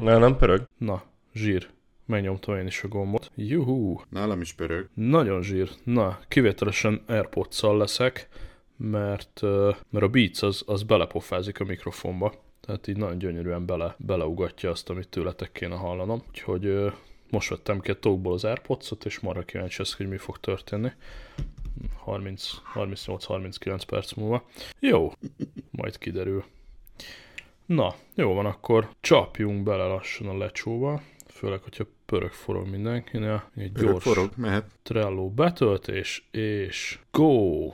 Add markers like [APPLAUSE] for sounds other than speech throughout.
Na, nem pörög. Na, zsír. Megnyomtam én is a gombot. Juhú. Nálam is pörög. Nagyon zsír. Na, kivételesen airpods leszek, mert, mert a Beats az, az belepofázik a mikrofonba. Tehát így nagyon gyönyörűen bele, beleugatja azt, amit tőletek kéne hallanom. Úgyhogy most vettem ki a tokból az Airpods-ot, és marra kíváncsi lesz, hogy mi fog történni. 38-39 perc múlva. Jó, majd kiderül. Na, jó van, akkor csapjunk bele lassan a lecsóba, főleg, hogyha pörög forog mindenkinél. Egy Pörög gyors forog, mehet. Trello betöltés, és go!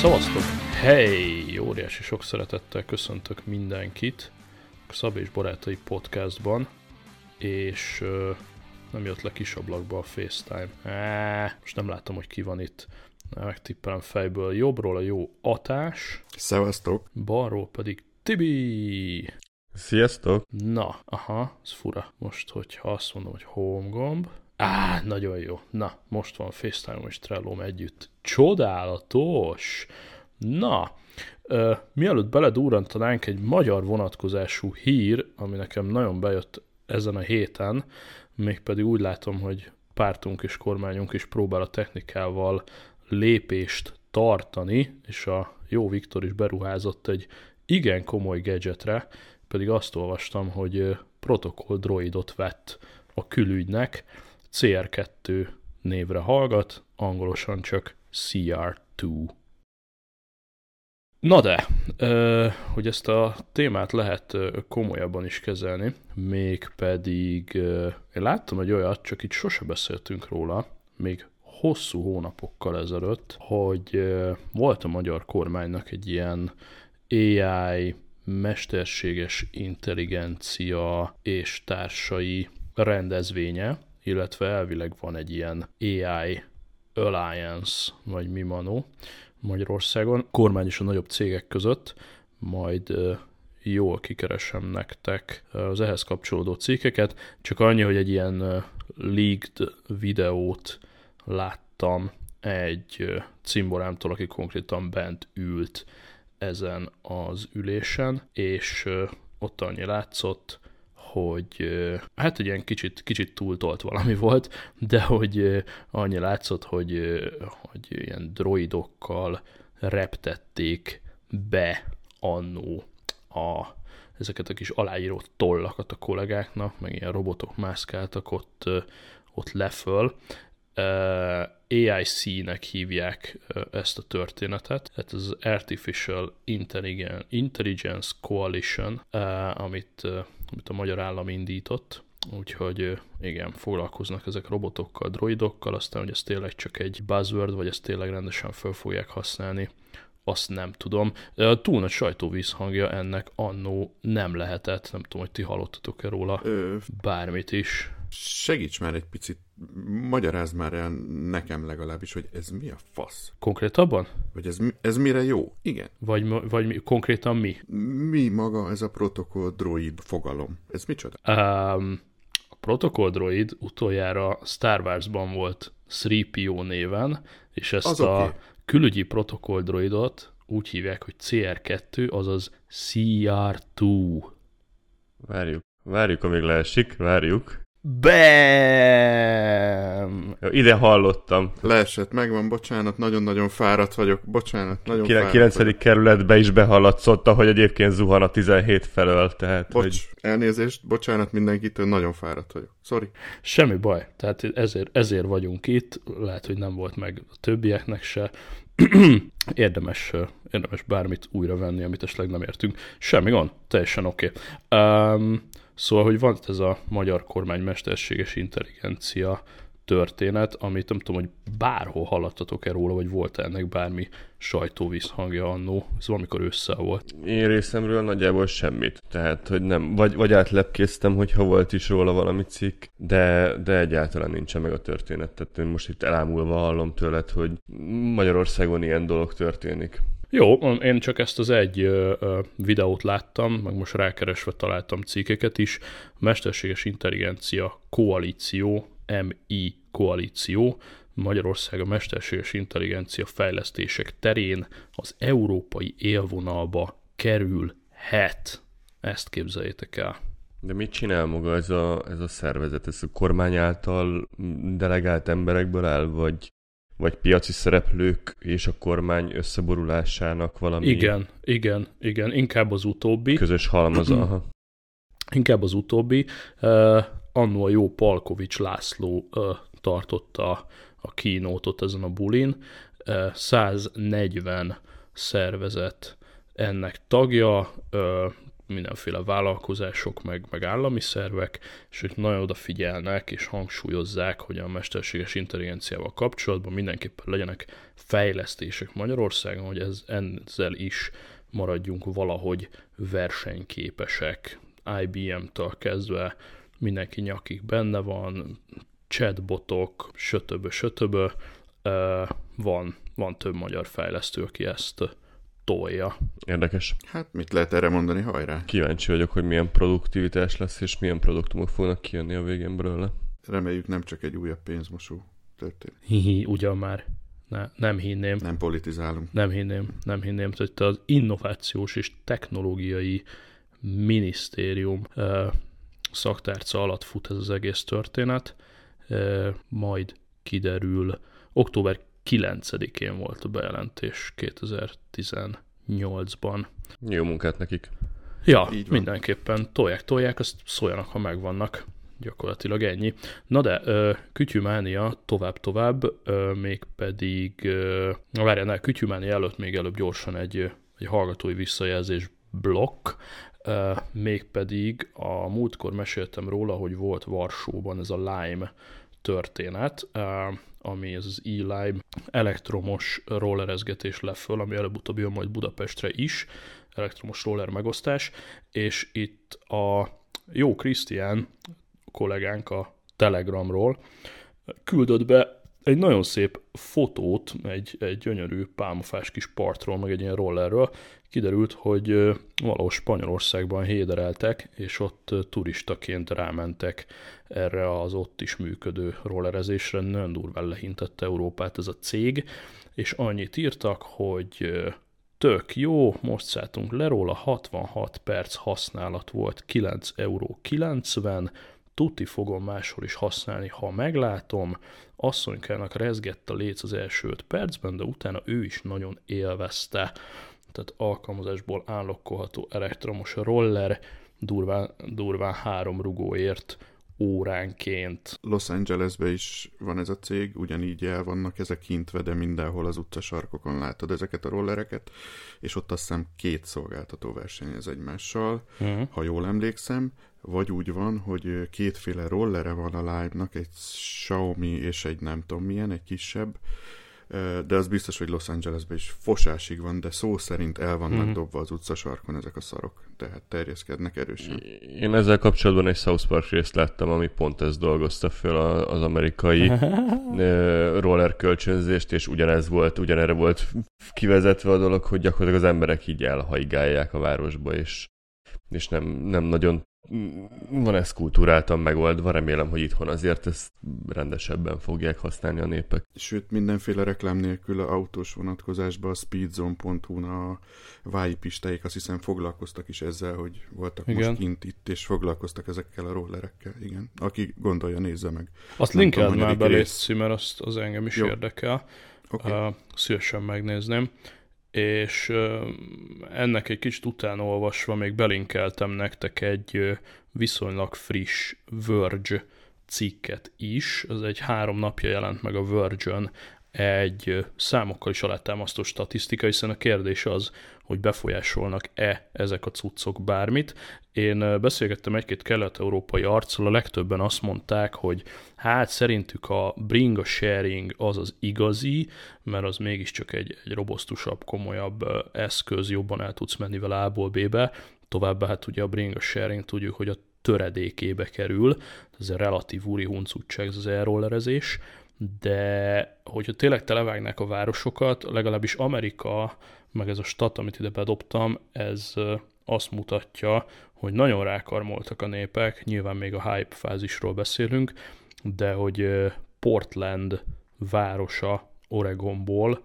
Szavaztok! Hey! Óriási sok szeretettel köszöntök mindenkit a Szab és Barátai podcastban, és uh, nem jött le kis ablakba a FaceTime. Á, most nem látom, hogy ki van itt. Megtippelem fejből. Jobbról a jó Atás, Szevasztok. balról pedig Tibi. Sziasztok! Na, aha, ez fura. Most, hogyha azt mondom, hogy home gomb. Á, nagyon jó. Na, most van FaceTime és trello együtt. Csodálatos! Na, ö, mielőtt beledúrantanánk egy magyar vonatkozású hír, ami nekem nagyon bejött ezen a héten, mégpedig úgy látom, hogy pártunk és kormányunk is próbál a technikával lépést tartani, és a jó Viktor is beruházott egy igen komoly gadgetre, pedig azt olvastam, hogy protokoll droidot vett a külügynek, CR2 névre hallgat, angolosan csak CR2. Na de, hogy ezt a témát lehet komolyabban is kezelni, mégpedig én láttam egy olyat, csak itt sose beszéltünk róla, még hosszú hónapokkal ezelőtt, hogy volt a magyar kormánynak egy ilyen AI, mesterséges intelligencia és társai rendezvénye, illetve elvileg van egy ilyen AI Alliance, vagy mi manó Magyarországon, kormány és a nagyobb cégek között, majd jól kikeresem nektek az ehhez kapcsolódó cikkeket, csak annyi, hogy egy ilyen leaked videót láttam egy cimborámtól, aki konkrétan bent ült ezen az ülésen, és ott annyi látszott, hogy hát egy ilyen kicsit, kicsit túltolt valami volt, de hogy annyi látszott, hogy, hogy ilyen droidokkal reptették be annó a, ezeket a kis aláíró tollakat a kollégáknak, meg ilyen robotok mászkáltak ott, ott leföl. AIC-nek hívják ezt a történetet, ez az Artificial Intelligence, Coalition, amit, amit a magyar állam indított, úgyhogy igen, foglalkoznak ezek robotokkal, droidokkal, aztán hogy ez tényleg csak egy buzzword, vagy ezt tényleg rendesen fel fogják használni, azt nem tudom. Túl nagy sajtóvízhangja ennek annó nem lehetett, nem tudom, hogy ti hallottatok-e róla Ö, bármit is. segíts már egy picit, magyarázd már el nekem legalábbis, hogy ez mi a fasz? Konkrétabban? Vagy ez, ez mire jó? Igen. Vagy, vagy mi, konkrétan mi? Mi maga ez a protokoll droid fogalom? Ez micsoda? Um, a Protocol Droid utoljára Star Wars-ban volt 3PO néven, és ezt Az a oké. külügyi Protocol Droidot úgy hívják, hogy CR2, azaz CR2. Várjuk. Várjuk, amíg leesik. Várjuk. BAM! Ide hallottam. Leesett, megvan, bocsánat, nagyon-nagyon fáradt vagyok, bocsánat, nagyon Kire- fáradt 9. vagyok. kerületbe is behallatszott, ahogy egyébként zuhan a 17 felől, tehát Bocs, hogy elnézést, bocsánat mindenkitől, nagyon fáradt vagyok. Sorry. Semmi baj, tehát ezért, ezért vagyunk itt, lehet, hogy nem volt meg a többieknek se. [CLEARS THROAT] érdemes, érdemes bármit újra venni, amit esetleg nem értünk. Semmi gond, teljesen oké. Okay. Um, szóval, hogy van ez a magyar kormány mesterséges intelligencia történet, amit nem tudom, hogy bárhol hallottatok-e róla, vagy volt ennek bármi sajtóvízhangja annó. Ez valamikor össze volt. én részemről nagyjából semmit. Tehát, hogy nem, vagy, vagy átlepkéztem, hogyha volt is róla valami cikk, de, de egyáltalán nincsen meg a történet. Tehát én most itt elámulva hallom tőled, hogy Magyarországon ilyen dolog történik. Jó, én csak ezt az egy videót láttam, meg most rákeresve találtam cikkeket is. A Mesterséges Intelligencia Koalíció, MI Koalíció, Magyarország a mesterséges intelligencia fejlesztések terén az európai élvonalba kerülhet. Ezt képzeljétek el. De mit csinál maga ez a, ez a szervezet? Ez a kormány által delegált emberekből áll, vagy, vagy piaci szereplők és a kormány összeborulásának valami Igen, igen, igen, inkább az utóbbi. közös halmaza? Aha. [CLEARS THROAT] Inkább az utóbbi. Uh, annó a jó Palkovics László uh, tartotta a kínótot ezen a bulin. Uh, 140 szervezet ennek tagja, mindenféle vállalkozások, meg, meg állami szervek, és ők nagyon odafigyelnek és hangsúlyozzák, hogy a mesterséges intelligenciával kapcsolatban mindenképpen legyenek fejlesztések Magyarországon, hogy ez, ezzel is maradjunk valahogy versenyképesek. IBM-től kezdve mindenki nyakig benne van, chatbotok, sötöbö, sötöbö, van, van több magyar fejlesztő, aki ezt tolja. Érdekes. Hát mit lehet erre mondani, hajrá? Kíváncsi vagyok, hogy milyen produktivitás lesz, és milyen produktumok fognak kijönni a végén belőle. Reméljük nem csak egy újabb pénzmosó történet. Hihi, ugyan már. Ne, nem hinném. Nem politizálunk. Nem hinném, nem hinném, hogy az innovációs és technológiai minisztérium uh, szaktárca alatt fut ez az egész történet, uh, majd kiderül, október 9-én volt a bejelentés 2018-ban. Jó munkát nekik. Ja, mindenképpen tolják, tolják, azt szóljanak, ha megvannak. Gyakorlatilag ennyi. Na de, Kütyümánia tovább-tovább, mégpedig, na várjál, Kütyümánia előtt még előbb gyorsan egy, egy hallgatói visszajelzés blokk, mégpedig a múltkor meséltem róla, hogy volt Varsóban ez a Lime történet, ami ez az e-lime elektromos rollerezgetés föl, ami előbb-utóbb jön majd Budapestre is, elektromos roller megosztás, és itt a jó Krisztián kollégánk a Telegramról küldött be egy nagyon szép fotót egy, egy gyönyörű pálmafás kis partról, meg egy ilyen rollerről. Kiderült, hogy valahol Spanyolországban hédereltek, és ott turistaként rámentek erre az ott is működő rollerezésre. Nagyon durván lehintette Európát ez a cég, és annyit írtak, hogy tök jó, most szálltunk le róla, 66 perc használat volt, 9 euró 90, tuti fogom máshol is használni, ha meglátom, asszonykának rezgett a léc az első 5 percben, de utána ő is nagyon élvezte. Tehát alkalmazásból állokkolható elektromos roller, durván, durván három rugóért óránként. Los Angelesbe is van ez a cég, ugyanígy el vannak ezek kintve, de mindenhol az utcasarkokon látod ezeket a rollereket, és ott azt hiszem két szolgáltató versenyez egymással, uh-huh. ha jól emlékszem, vagy úgy van, hogy kétféle rollere van a Live-nak, egy Xiaomi és egy nem tudom milyen, egy kisebb, de az biztos, hogy Los Angelesben is fosásig van, de szó szerint el vannak mm-hmm. dobva az utcasarkon ezek a szarok, tehát terjeszkednek erősen. Én ezzel kapcsolatban egy South Park részt láttam, ami pont ezt dolgozta föl az amerikai [LAUGHS] roller kölcsönzést, és ugyanez volt, ugyanerre volt kivezetve a dolog, hogy gyakorlatilag az emberek így elhaigálják a városba, és és nem, nem nagyon van ez kultúráltan megoldva, remélem, hogy itthon azért ezt rendesebben fogják használni a népek. Sőt, mindenféle reklám nélkül a autós vonatkozásban a speedzone.hu-n a vájipistáik azt hiszem foglalkoztak is ezzel, hogy voltak Igen. most kint itt, és foglalkoztak ezekkel a rollerekkel. Igen. Aki gondolja, nézze meg. Azt linkeld már belé, mert azt az engem is Jó. érdekel. Okay. Uh, szívesen megnézném és ennek egy kicsit utána olvasva még belinkeltem nektek egy viszonylag friss Verge cikket is. Ez egy három napja jelent meg a Verge-ön egy számokkal is alátámasztó statisztika, hiszen a kérdés az, hogy befolyásolnak-e ezek a cuccok bármit. Én beszélgettem egy-két kelet-európai arccal, a legtöbben azt mondták, hogy hát szerintük a bring a sharing az az igazi, mert az mégiscsak egy, egy robosztusabb, komolyabb eszköz, jobban el tudsz menni vele A-ból B-be, továbbá hát ugye a bring a sharing tudjuk, hogy a töredékébe kerül, ez a relatív úri huncutság, ez az elrollerezés, de hogyha tényleg televágnák a városokat, legalábbis Amerika, meg ez a stat, amit ide bedobtam, ez azt mutatja, hogy nagyon rákarmoltak a népek, nyilván még a hype fázisról beszélünk, de hogy Portland városa Oregonból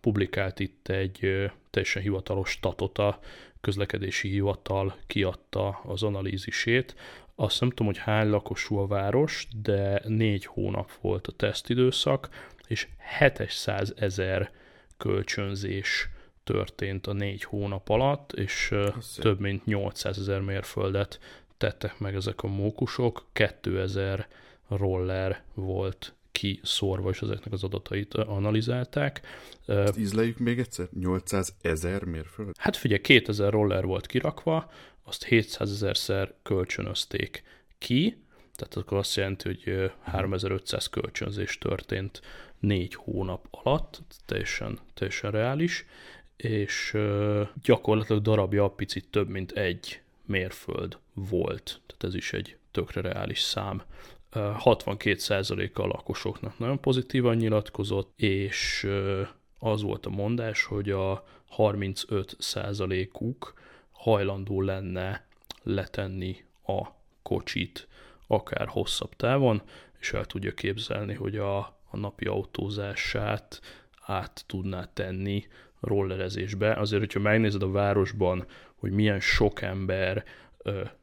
publikált itt egy teljesen hivatalos statot a közlekedési hivatal kiadta az analízisét. Azt nem tudom, hogy hány lakosú a város, de négy hónap volt a tesztidőszak, és 700 ezer kölcsönzés történt a négy hónap alatt, és Azt több mint 800 ezer mérföldet tettek meg ezek a mókusok, 2000 roller volt kiszórva, és ezeknek az adatait analizálták. Ezt ízleljük még egyszer? 800 ezer mérföld? Hát figyelj, 2000 roller volt kirakva, azt 700 ezerszer kölcsönözték ki, tehát akkor azt jelenti, hogy 3500 kölcsönzés történt négy hónap alatt, teljesen, teljesen reális, és gyakorlatilag darabja picit több, mint egy mérföld volt. Tehát ez is egy tökre reális szám. 62%-a a lakosoknak nagyon pozitívan nyilatkozott, és az volt a mondás, hogy a 35%-uk hajlandó lenne letenni a kocsit akár hosszabb távon, és el tudja képzelni, hogy a, a napi autózását át tudná tenni rollerezésbe. Azért, hogyha megnézed a városban, hogy milyen sok ember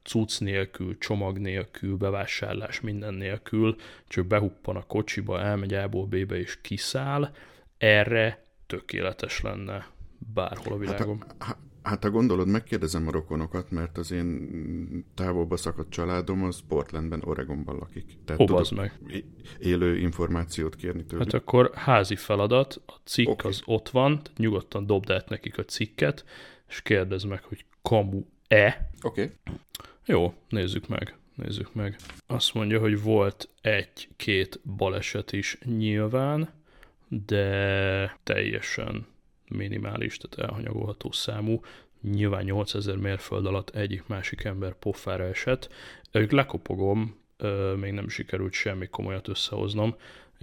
cucc nélkül, csomag nélkül, bevásárlás minden nélkül, csak behuppan a kocsiba, elmegy A-ból B-be és kiszáll, erre tökéletes lenne bárhol a világon. Hát, hát, ha gondolod, megkérdezem a rokonokat, mert az én távolba szakadt családom az Portlandben, Oregonban lakik. Tehát tudok meg. élő információt kérni tőlük. Hát akkor házi feladat, a cikk okay. az ott van, nyugodtan dobd át nekik a cikket, és kérdezd meg, hogy kamu E. Oké. Okay. Jó, nézzük meg. Nézzük meg. Azt mondja, hogy volt egy-két baleset is nyilván, de teljesen minimális, tehát elhanyagolható számú. Nyilván 8000 mérföld alatt egyik másik ember pofára esett. Ők lekopogom, még nem sikerült semmi komolyat összehoznom.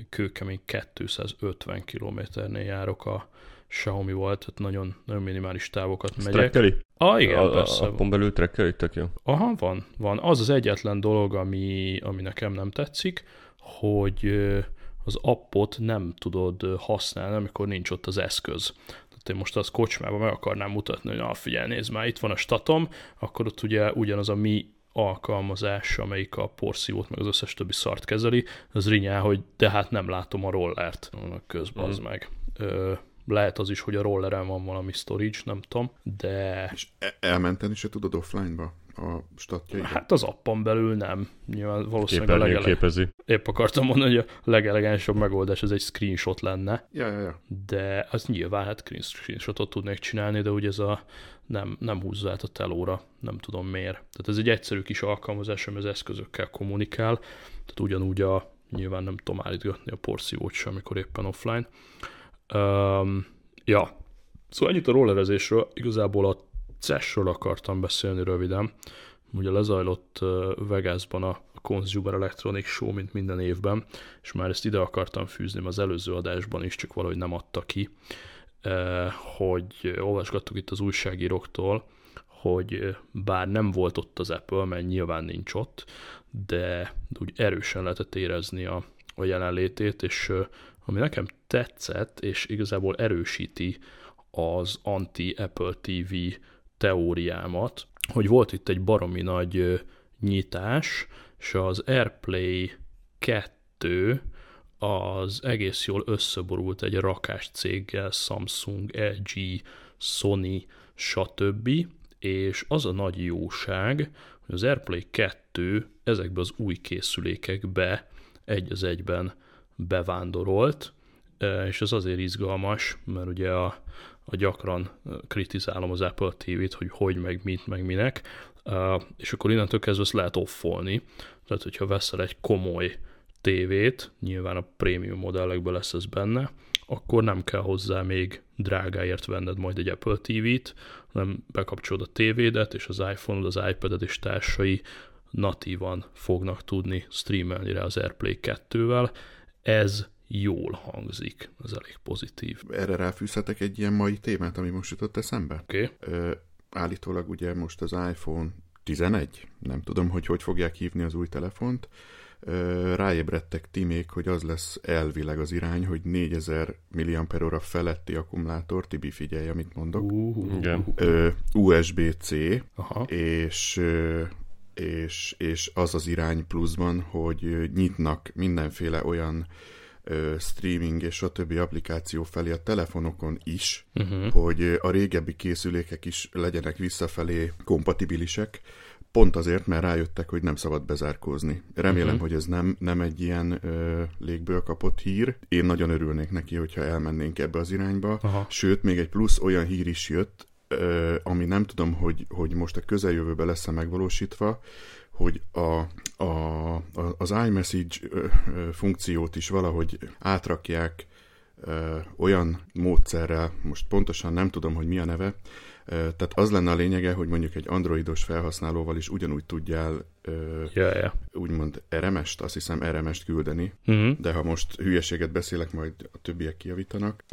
Kőkemény 250 kilométernél járok a Xiaomi volt, tehát nagyon, nagyon minimális távokat megyek. Trekkeli? Ah, igen, a, persze. A appon belül trekkeli, tök jó. Aha, van, van. Az az egyetlen dolog, ami, ami nekem nem tetszik, hogy az appot nem tudod használni, amikor nincs ott az eszköz. Tehát én most az kocsmában meg akarnám mutatni, hogy na figyelj, nézd már, itt van a statom, akkor ott ugye ugyanaz a mi alkalmazás, amelyik a porszívót meg az összes többi szart kezeli, az rinyál, hogy de hát nem látom a rollert. Közben az mm. meg. Ö, lehet az is, hogy a rolleren van valami storage, nem tudom, de... És e- elmenteni se tudod offline-ba a statjaidat? Hát az appon belül nem. Nyilván valószínűleg a legele... képezi. Épp akartam mondani, hogy a legelegánsabb megoldás az egy screenshot lenne. Ja, ja, ja. De az nyilván hát screenshotot tudnék csinálni, de ugye ez a nem, nem húzza át a telóra, nem tudom miért. Tehát ez egy egyszerű kis alkalmazás, ami az eszközökkel kommunikál, tehát ugyanúgy a nyilván nem tudom állítgatni a porszívót sem, amikor éppen offline. Um, ja, szóval ennyit a rollerezésről, igazából a CES-ről akartam beszélni röviden. Ugye lezajlott Vegasban a Consumer Electronics Show, mint minden évben, és már ezt ide akartam fűzni az előző adásban is, csak valahogy nem adta ki, hogy olvasgattuk itt az újságíróktól, hogy bár nem volt ott az Apple, mert nyilván nincs ott, de úgy erősen lehetett érezni a, a jelenlétét, és ami nekem tetszett, és igazából erősíti az anti-Apple TV teóriámat, hogy volt itt egy baromi nagy nyitás, és az AirPlay 2 az egész jól összeborult egy rakás céggel, Samsung, LG, Sony, stb. És az a nagy jóság, hogy az AirPlay 2 ezekbe az új készülékekbe egy az egyben bevándorolt, és ez azért izgalmas, mert ugye a, a gyakran kritizálom az Apple TV-t, hogy hogy, meg mit, meg minek, és akkor innentől kezdve ezt lehet offolni. Tehát, hogyha veszel egy komoly tévét, nyilván a prémium modellekben lesz ez benne, akkor nem kell hozzá még drágáért venned majd egy Apple TV-t, hanem bekapcsolod a tévédet, és az iPhone-od, az iPad-ed és társai natívan fognak tudni streamelni rá az AirPlay 2-vel, ez jól hangzik, ez elég pozitív. Erre ráfűzhetek egy ilyen mai témát, ami most jutott eszembe. Oké. Okay. Állítólag ugye most az iPhone 11, nem tudom, hogy hogy fogják hívni az új telefont, ráébredtek timék, hogy az lesz elvileg az irány, hogy 4000 mAh feletti akkumulátor, Tibi figyelj, amit mondok. Uh, Igen. USB-C, Aha. és és, és az az irány pluszban, hogy nyitnak mindenféle olyan streaming és a többi applikáció felé a telefonokon is, uh-huh. hogy a régebbi készülékek is legyenek visszafelé kompatibilisek, pont azért, mert rájöttek, hogy nem szabad bezárkózni. Remélem, uh-huh. hogy ez nem, nem egy ilyen ö, légből kapott hír. Én nagyon örülnék neki, hogyha elmennénk ebbe az irányba. Aha. Sőt, még egy plusz olyan hír is jött, ö, ami nem tudom, hogy, hogy most a közeljövőben lesz-e megvalósítva, hogy a, a, az iMessage funkciót is valahogy átrakják olyan módszerrel, most pontosan nem tudom, hogy mi a neve, tehát az lenne a lényege, hogy mondjuk egy androidos felhasználóval is ugyanúgy tudjál yeah, yeah. úgymond RMS-t, azt hiszem RMS-t küldeni, uh-huh. de ha most hülyeséget beszélek, majd a többiek kijavítanak.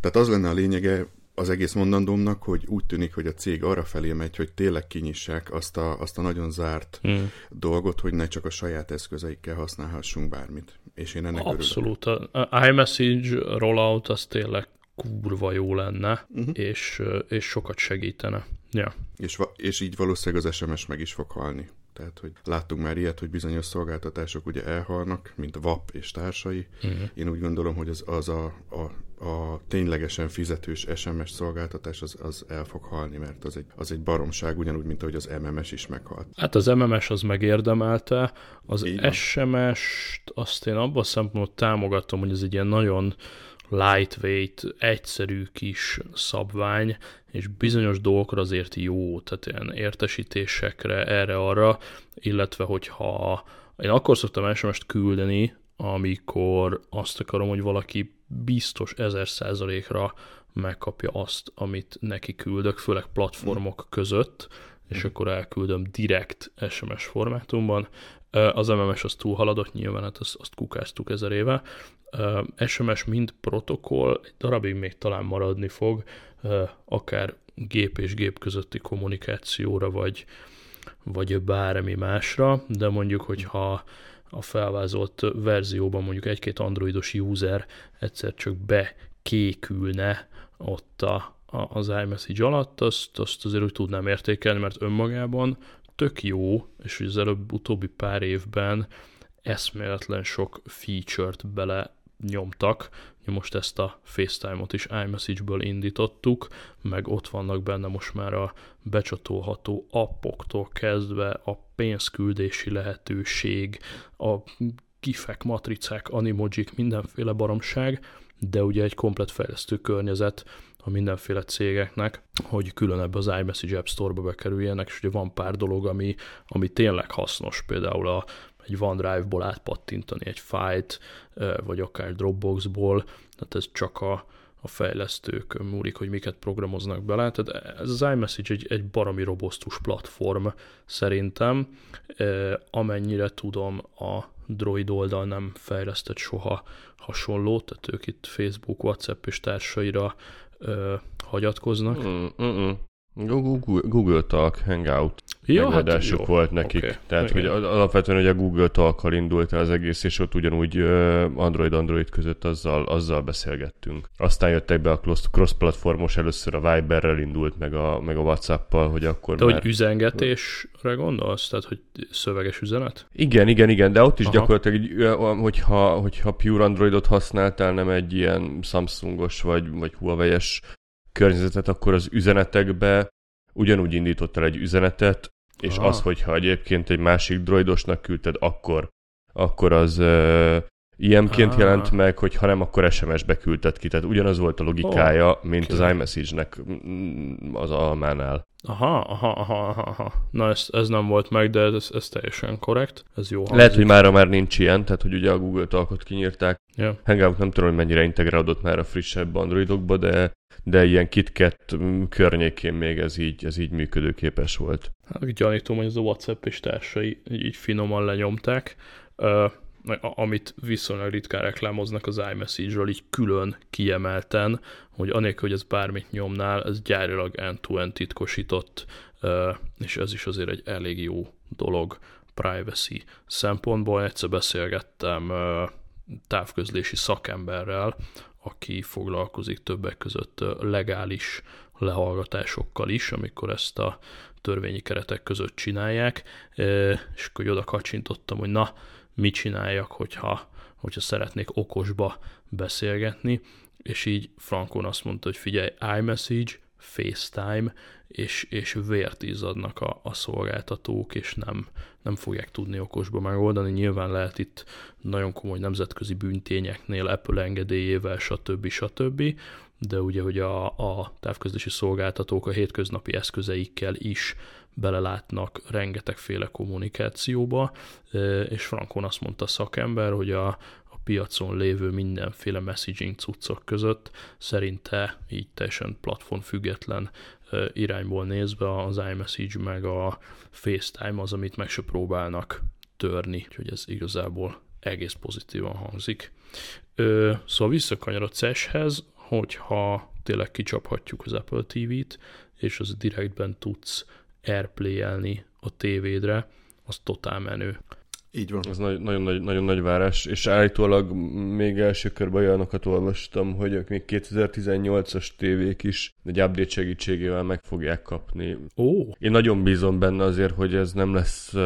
Tehát az lenne a lényege, az egész mondandómnak, hogy úgy tűnik, hogy a cég arra felé megy, hogy tényleg kinyissák azt a, azt a nagyon zárt mm. dolgot, hogy ne csak a saját eszközeikkel használhassunk bármit. És én ennek Abszolút. Örülök. A iMessage rollout az tényleg kurva jó lenne, uh-huh. és, és sokat segítene. Ja. És, és így valószínűleg az SMS meg is fog halni. Tehát, hogy láttunk már ilyet, hogy bizonyos szolgáltatások ugye elhalnak, mint VAP és társai. Uh-huh. Én úgy gondolom, hogy az, az a, a, a ténylegesen fizetős SMS szolgáltatás az, az el fog halni, mert az egy, az egy baromság, ugyanúgy, mint ahogy az MMS is meghalt. Hát az MMS az megérdemelte, az SMS-t azt én abban szempontból támogatom, hogy ez egy ilyen nagyon lightweight, egyszerű kis szabvány, és bizonyos dolgokra azért jó, tehát ilyen értesítésekre, erre-arra, illetve hogyha én akkor szoktam SMS-t küldeni, amikor azt akarom, hogy valaki biztos ezer százalékra megkapja azt, amit neki küldök, főleg platformok között, és akkor elküldöm direkt SMS formátumban. Az MMS az túlhaladott nyilván, hát azt, azt kukáztuk ezer éve, SMS mind protokoll, egy darabig még talán maradni fog, akár gép és gép közötti kommunikációra, vagy, vagy bármi másra, de mondjuk, hogyha a felvázolt verzióban mondjuk egy-két androidos user egyszer csak bekékülne ott a, a, az iMessage alatt, azt, azt azért úgy tudnám értékelni, mert önmagában tök jó, és az előbb utóbbi pár évben eszméletlen sok feature-t bele nyomtak. Most ezt a FaceTime-ot is iMessage-ből indítottuk, meg ott vannak benne most már a becsatolható appoktól kezdve a pénzküldési lehetőség, a kifek, matricák, animojik, mindenféle baromság, de ugye egy komplet fejlesztő környezet a mindenféle cégeknek, hogy külön ebbe az iMessage App Store-ba bekerüljenek, és ugye van pár dolog, ami, ami tényleg hasznos, például a egy OneDrive-ból átpattintani egy fájlt, vagy akár Dropbox-ból, tehát ez csak a, a fejlesztők múlik, hogy miket programoznak bele. Tehát ez az iMessage egy, egy baromi robosztus platform szerintem, amennyire tudom a Droid oldal nem fejlesztett soha hasonlót, tehát ők itt Facebook, WhatsApp és társaira hagyatkoznak. Mm, mm, mm. Google, Google Talk, Hangout megoldásuk hát volt nekik. Okay. Tehát, Igen. hogy alapvetően hogy a Google Talk-kal indult el az egész, és ott ugyanúgy Android-Android között azzal, azzal beszélgettünk. Aztán jöttek be a cross-platformos, először a Viberrel indult, meg a, meg a Whatsapp-pal, hogy akkor De már... hogy üzengetésre gondolsz? Tehát, hogy szöveges üzenet? Igen, igen, igen, de ott is Aha. gyakorlatilag, hogyha, hogyha pure Androidot használtál, nem egy ilyen Samsungos vagy, vagy Huawei-es környezetet, akkor az üzenetekbe ugyanúgy indított el egy üzenetet, és Aha. az, hogyha egyébként egy másik droidosnak küldted, akkor, akkor az uh, ilyenként jelent meg, hogy ha nem, akkor SMS-be küldted ki. Tehát ugyanaz volt a logikája, oh, mint okay. az iMessage-nek az almánál. Aha, aha, aha, aha. Na ez, ez nem volt meg, de ez, ez teljesen korrekt. Ez jó hangzik. Lehet, hogy mára már nincs ilyen, tehát hogy ugye a Google Talkot kinyírták. Yeah. Hangout nem tudom, hogy mennyire integrálódott már a frissebb Androidokba, de de ilyen KitKat környékén még ez így, ez így működőképes volt. Hát, gyanítom, hogy az a WhatsApp és társai így finoman lenyomták. Uh, amit viszonylag ritkán reklámoznak az iMessage-ről, így külön kiemelten, hogy anélkül, hogy ez bármit nyomnál, ez gyárilag end-to-end titkosított, és ez is azért egy elég jó dolog privacy szempontból. Egyszer beszélgettem távközlési szakemberrel, aki foglalkozik többek között legális lehallgatásokkal is, amikor ezt a törvényi keretek között csinálják, és akkor oda kacsintottam, hogy na, mit csináljak, hogyha, hogyha szeretnék okosba beszélgetni, és így Frankon azt mondta, hogy figyelj, iMessage, FaceTime, és, és vért izzadnak a, a szolgáltatók, és nem, nem fogják tudni okosba megoldani. Nyilván lehet itt nagyon komoly nemzetközi bűntényeknél Apple engedélyével, stb. stb. De ugye, hogy a, a távközlési szolgáltatók a hétköznapi eszközeikkel is belelátnak rengetegféle kommunikációba, és Frankon azt mondta a szakember, hogy a, a piacon lévő mindenféle messaging cuccok között szerinte így teljesen platform független irányból nézve az iMessage meg a FaceTime az, amit meg se próbálnak törni, úgyhogy ez igazából egész pozitívan hangzik. Ö, szóval visszakanyarod CES-hez, hogyha tényleg kicsaphatjuk az Apple TV-t, és az direktben tudsz airplay-elni a tévédre, az totál menő. Így van. Ez nagy, nagyon, nagy, nagyon nagy várás, és állítólag még első körben olyanokat olvastam, hogy még 2018-as tévék is egy update segítségével meg fogják kapni. Ó. Én nagyon bízom benne azért, hogy ez nem lesz uh,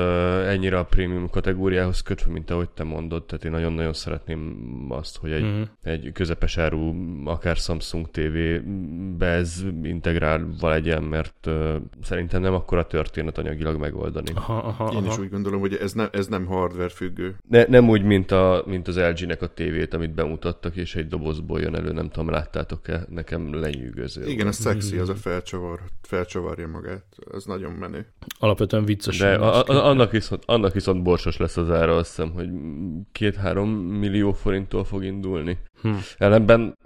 ennyire a prémium kategóriához kötve, mint ahogy te mondod, tehát én nagyon-nagyon szeretném azt, hogy egy, mm. egy közepes áru, akár Samsung TV-be ez integrálva legyen, mert uh, szerintem nem akkora történet anyagilag megoldani. Aha, aha, Én is úgy gondolom, hogy ez, ne, ez nem hardware függő. Ne, nem úgy, mint, a, mint az LG-nek a tévét, amit bemutattak, és egy dobozból jön elő, nem tudom, láttátok-e, nekem lenyűgöző. Igen, a szexi, az a felcsavar, felcsavarja magát, az nagyon menő. Alapvetően vicces. De a, a, annak, viszont, annak viszont borsos lesz az ára, azt hiszem, hogy két-három millió forinttól fog indulni. Hm. Ellenben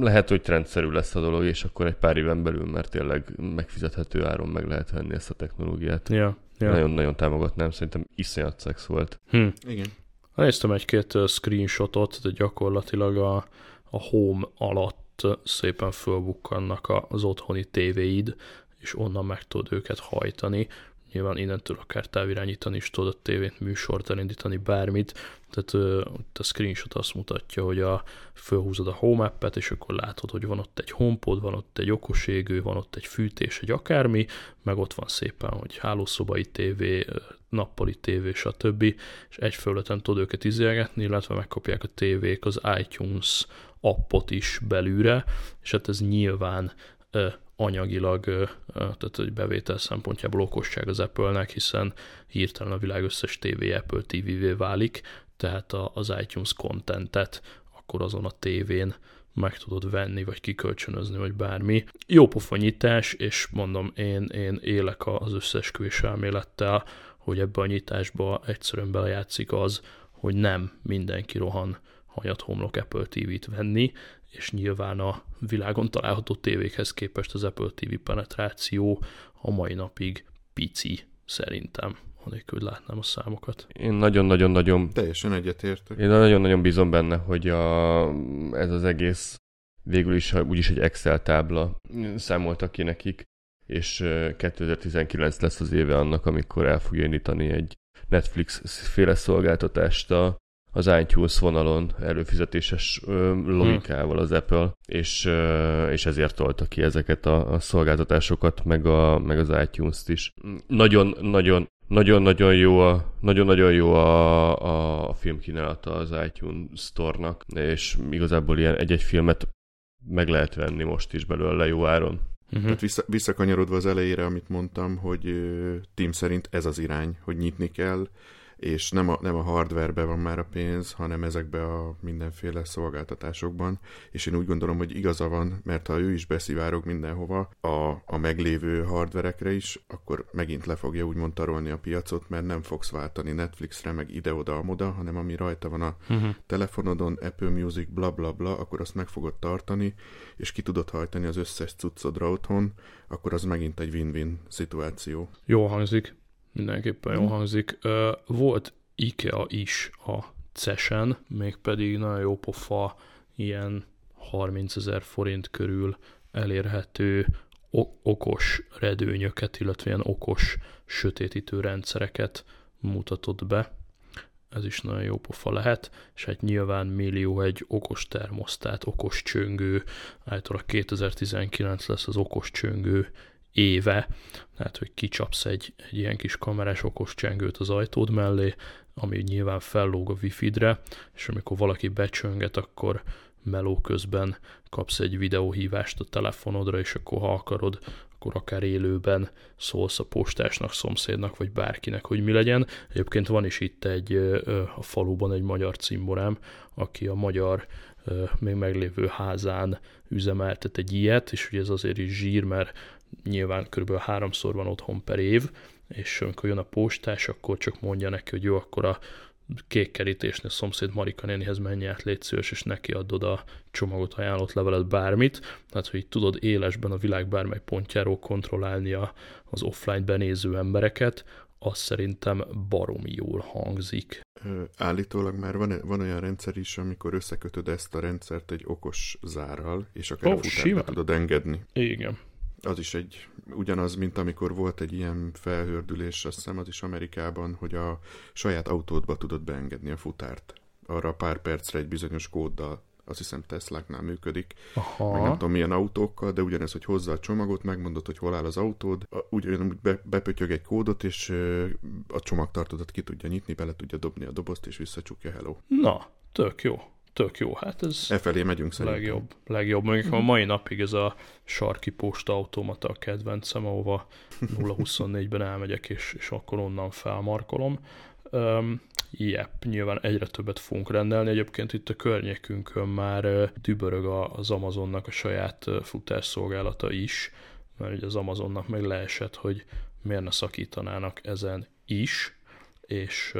lehet, hogy trendszerű lesz a dolog, és akkor egy pár éven belül, mert tényleg megfizethető áron meg lehet venni ezt a technológiát. Ja. Ja. Nagyon-nagyon támogatnám, szerintem iszonyat szex volt. Hm. Igen. Néztem egy-két screenshotot, de gyakorlatilag a, a home alatt szépen fölbukkannak az otthoni tévéid, és onnan meg tudod őket hajtani. Nyilván innentől akár távirányítani is tudod a tévét, műsort elindítani, bármit. Tehát uh, a screenshot azt mutatja, hogy a, fölhúzod a home appet, és akkor látod, hogy van ott egy homepod, van ott egy okoségő, van ott egy fűtés, egy akármi, meg ott van szépen, hogy hálószobai tévé, nappali tévé, stb. És egy felületen tudod őket izélgetni, illetve megkapják a tévék az iTunes appot is belülre, és hát ez nyilván anyagilag, tehát egy bevétel szempontjából okosság az Apple-nek, hiszen hirtelen a világ összes tévé Apple TV-vé válik, tehát az iTunes contentet akkor azon a tévén meg tudod venni, vagy kikölcsönözni, vagy bármi. Jó pofonyítás, és mondom, én, én élek az összesküvés elmélettel, hogy ebbe a nyitásba egyszerűen belejátszik az, hogy nem mindenki rohan hanyat homlok Apple TV-t venni, és nyilván a világon található tévékhez képest az Apple TV penetráció a mai napig pici szerintem anélkül, hogy látnám a számokat. Én nagyon-nagyon-nagyon... Teljesen egyetértek. Én nagyon-nagyon bízom benne, hogy a, ez az egész végül is úgyis egy Excel tábla számoltak ki nekik, és 2019 lesz az éve annak, amikor el fogja indítani egy Netflix féle szolgáltatást a, az iTunes vonalon előfizetéses logikával az Apple, és, és ezért tolta ki ezeket a, a szolgáltatásokat, meg, a, meg az iTunes-t is. Nagyon-nagyon nagyon-nagyon jó a, nagyon-nagyon jó a, a filmkínálata az iTunes Store-nak, és igazából ilyen egy-egy filmet meg lehet venni most is belőle jó áron. Uh-huh. Tehát vissza, visszakanyarodva az elejére, amit mondtam, hogy Tim szerint ez az irány, hogy nyitni kell, és nem a, nem a hardwarebe van már a pénz, hanem ezekbe a mindenféle szolgáltatásokban, és én úgy gondolom, hogy igaza van, mert ha ő is beszivárog mindenhova a, a meglévő hardverekre is, akkor megint le fogja úgymond tarolni a piacot, mert nem fogsz váltani Netflixre, meg ide-oda-amoda, hanem ami rajta van a uh-huh. telefonodon, Apple Music, bla bla bla, akkor azt meg fogod tartani, és ki tudod hajtani az összes cuccodra otthon, akkor az megint egy win-win szituáció. Jó hangzik mindenképpen jó hangzik. Volt IKEA is a CES-en, mégpedig nagyon jó pofa, ilyen 30 ezer forint körül elérhető okos redőnyöket, illetve ilyen okos sötétítő rendszereket mutatott be. Ez is nagyon jó pofa lehet, és hát nyilván millió egy okos termosztát, okos csöngő, általában 2019 lesz az okos csöngő éve, tehát hogy kicsapsz egy, egy ilyen kis kamerás okos csengőt az ajtód mellé, ami nyilván fellóg a wifi-dre, és amikor valaki becsönget, akkor meló közben kapsz egy videóhívást a telefonodra, és akkor ha akarod, akkor akár élőben szólsz a postásnak, szomszédnak, vagy bárkinek, hogy mi legyen. Egyébként van is itt egy a faluban egy magyar cimborám, aki a magyar még meglévő házán üzemeltet egy ilyet, és ugye ez azért is zsír, mert nyilván kb. háromszor van otthon per év, és amikor jön a postás, akkor csak mondja neki, hogy jó, akkor a kék kerítésnél szomszéd Marika nénihez menj át, légy szíves, és neki adod a csomagot, ajánlott levelet, bármit. Tehát, hogy tudod élesben a világ bármely pontjáról kontrollálni az offline benéző embereket, az szerintem baromi jól hangzik. Állítólag már van, van olyan rendszer is, amikor összekötöd ezt a rendszert egy okos zárral, és akár oh, a futárba tudod engedni. Igen. Az is egy ugyanaz, mint amikor volt egy ilyen felhördülés, azt hiszem az is Amerikában, hogy a saját autódba tudod beengedni a futárt. Arra pár percre egy bizonyos kóddal azt hiszem Tesláknál működik, Aha. meg nem tudom milyen autókkal, de ugyanez, hogy hozza a csomagot, megmondod, hogy hol áll az autód, ugyanúgy be, bepötyög egy kódot, és a csomagtartódat ki tudja nyitni, bele tudja dobni a dobozt, és visszacsukja hello. Na, tök jó tök jó. Hát ez e felé megyünk szerintem. Legjobb, legjobb. Mondjuk a mai napig ez a sarki posta automata a kedvencem, ahova 0-24-ben elmegyek, és, és akkor onnan felmarkolom. Um, Jep, nyilván egyre többet fogunk rendelni. Egyébként itt a környékünkön már dübörög az Amazonnak a saját futásszolgálata is, mert ugye az Amazonnak meg leesett, hogy miért ne szakítanának ezen is, és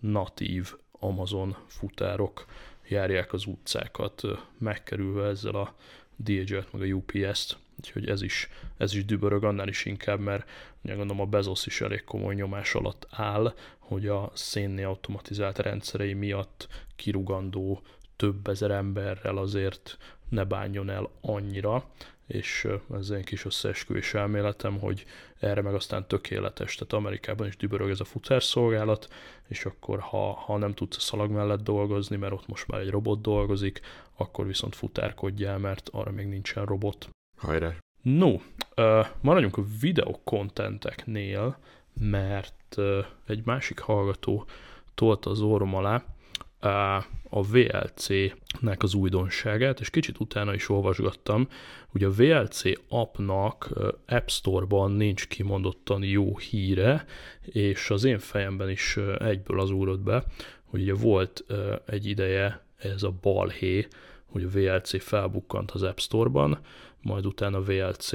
natív Amazon futárok járják az utcákat, megkerülve ezzel a DHL-t, meg a UPS-t, úgyhogy ez is, ez is dübörög annál is inkább, mert ugye gondolom a Bezos is elég komoly nyomás alatt áll, hogy a szénné automatizált rendszerei miatt kirugandó több ezer emberrel azért ne bánjon el annyira, és ez egy kis összeesküvés elméletem, hogy erre meg aztán tökéletes. Tehát Amerikában is dübörög ez a futárszolgálat, és akkor ha, ha nem tudsz a szalag mellett dolgozni, mert ott most már egy robot dolgozik, akkor viszont futárkodjál, mert arra még nincsen robot. Hajrá! No, maradjunk a videokontenteknél, mert egy másik hallgató tolta az orrom alá, a VLC-nek az újdonságát, és kicsit utána is olvasgattam, hogy a VLC appnak App Store-ban nincs kimondottan jó híre, és az én fejemben is egyből az úrott be, hogy ugye volt egy ideje ez a balhé, hogy a VLC felbukkant az App Store-ban, majd utána a VLC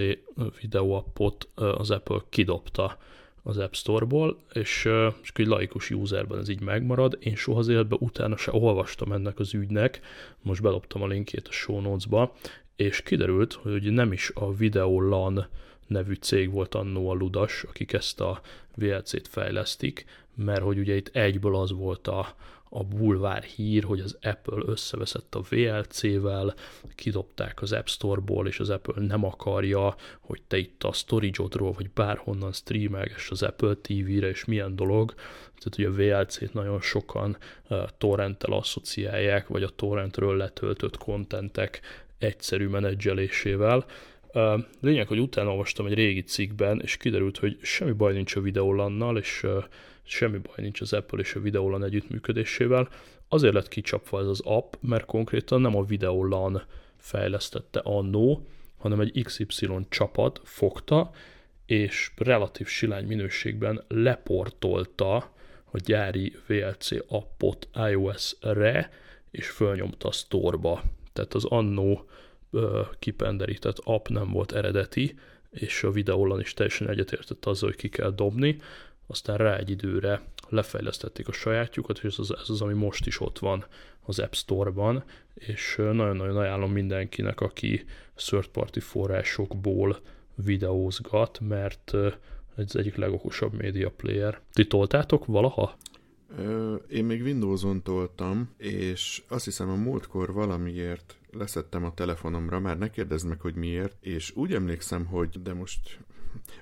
videóappot az Apple kidobta az App Store-ból, és, és egy laikus userben ez így megmarad. Én soha az életben utána se olvastam ennek az ügynek, most beloptam a linkjét a show notes-ba, és kiderült, hogy nem is a Videolan nevű cég volt annó a ludas, akik ezt a VLC-t fejlesztik, mert hogy ugye itt egyből az volt a, a bulvár hír, hogy az Apple összeveszett a VLC-vel, kidobták az App Store-ból, és az Apple nem akarja, hogy te itt a storage vagy bárhonnan streamelgess az Apple TV-re, és milyen dolog. Tehát ugye a VLC-t nagyon sokan torrenttel asszociálják, vagy a torrentről letöltött kontentek egyszerű menedzselésével. Lényeg, hogy utána olvastam egy régi cikkben, és kiderült, hogy semmi baj nincs a videólannal, és semmi baj nincs az Apple és a Videolan együttműködésével. Azért lett kicsapva ez az app, mert konkrétan nem a Videolan fejlesztette annó, hanem egy XY csapat fogta, és relatív silány minőségben leportolta a gyári VLC appot iOS-re, és fölnyomta a store-ba. Tehát az annó kipenderített app nem volt eredeti, és a videólan is teljesen egyetértett azzal, hogy ki kell dobni, aztán rá egy időre lefejlesztették a sajátjukat, és ez az, ez az, ami most is ott van az App Store-ban, és nagyon-nagyon ajánlom mindenkinek, aki third party forrásokból videózgat, mert ez egyik legokosabb média player. Ti toltátok valaha? Én még Windows-on toltam, és azt hiszem a múltkor valamiért leszettem a telefonomra, már ne kérdezd meg, hogy miért, és úgy emlékszem, hogy, de most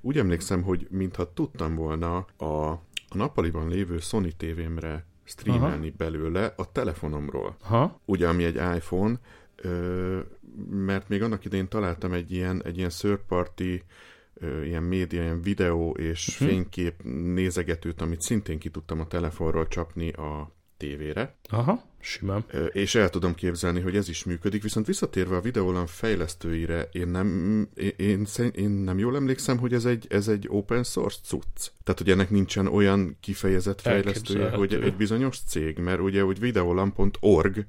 úgy emlékszem, hogy mintha tudtam volna a, a nappaliban lévő Sony tévémre streamelni Aha. belőle a telefonomról. Aha. Ugye, ami egy iPhone, ö, mert még annak idején találtam egy ilyen, egy ilyen third party ilyen média, ilyen videó és uh-huh. fénykép nézegetőt, amit szintén ki tudtam a telefonról csapni a tévére. Aha, simán. És el tudom képzelni, hogy ez is működik, viszont visszatérve a videólan fejlesztőire, én nem, én, én, én nem jól emlékszem, hogy ez egy, ez egy open source cucc. Tehát, hogy ennek nincsen olyan kifejezett fejlesztője, hogy egy bizonyos cég, mert ugye, hogy videolan.org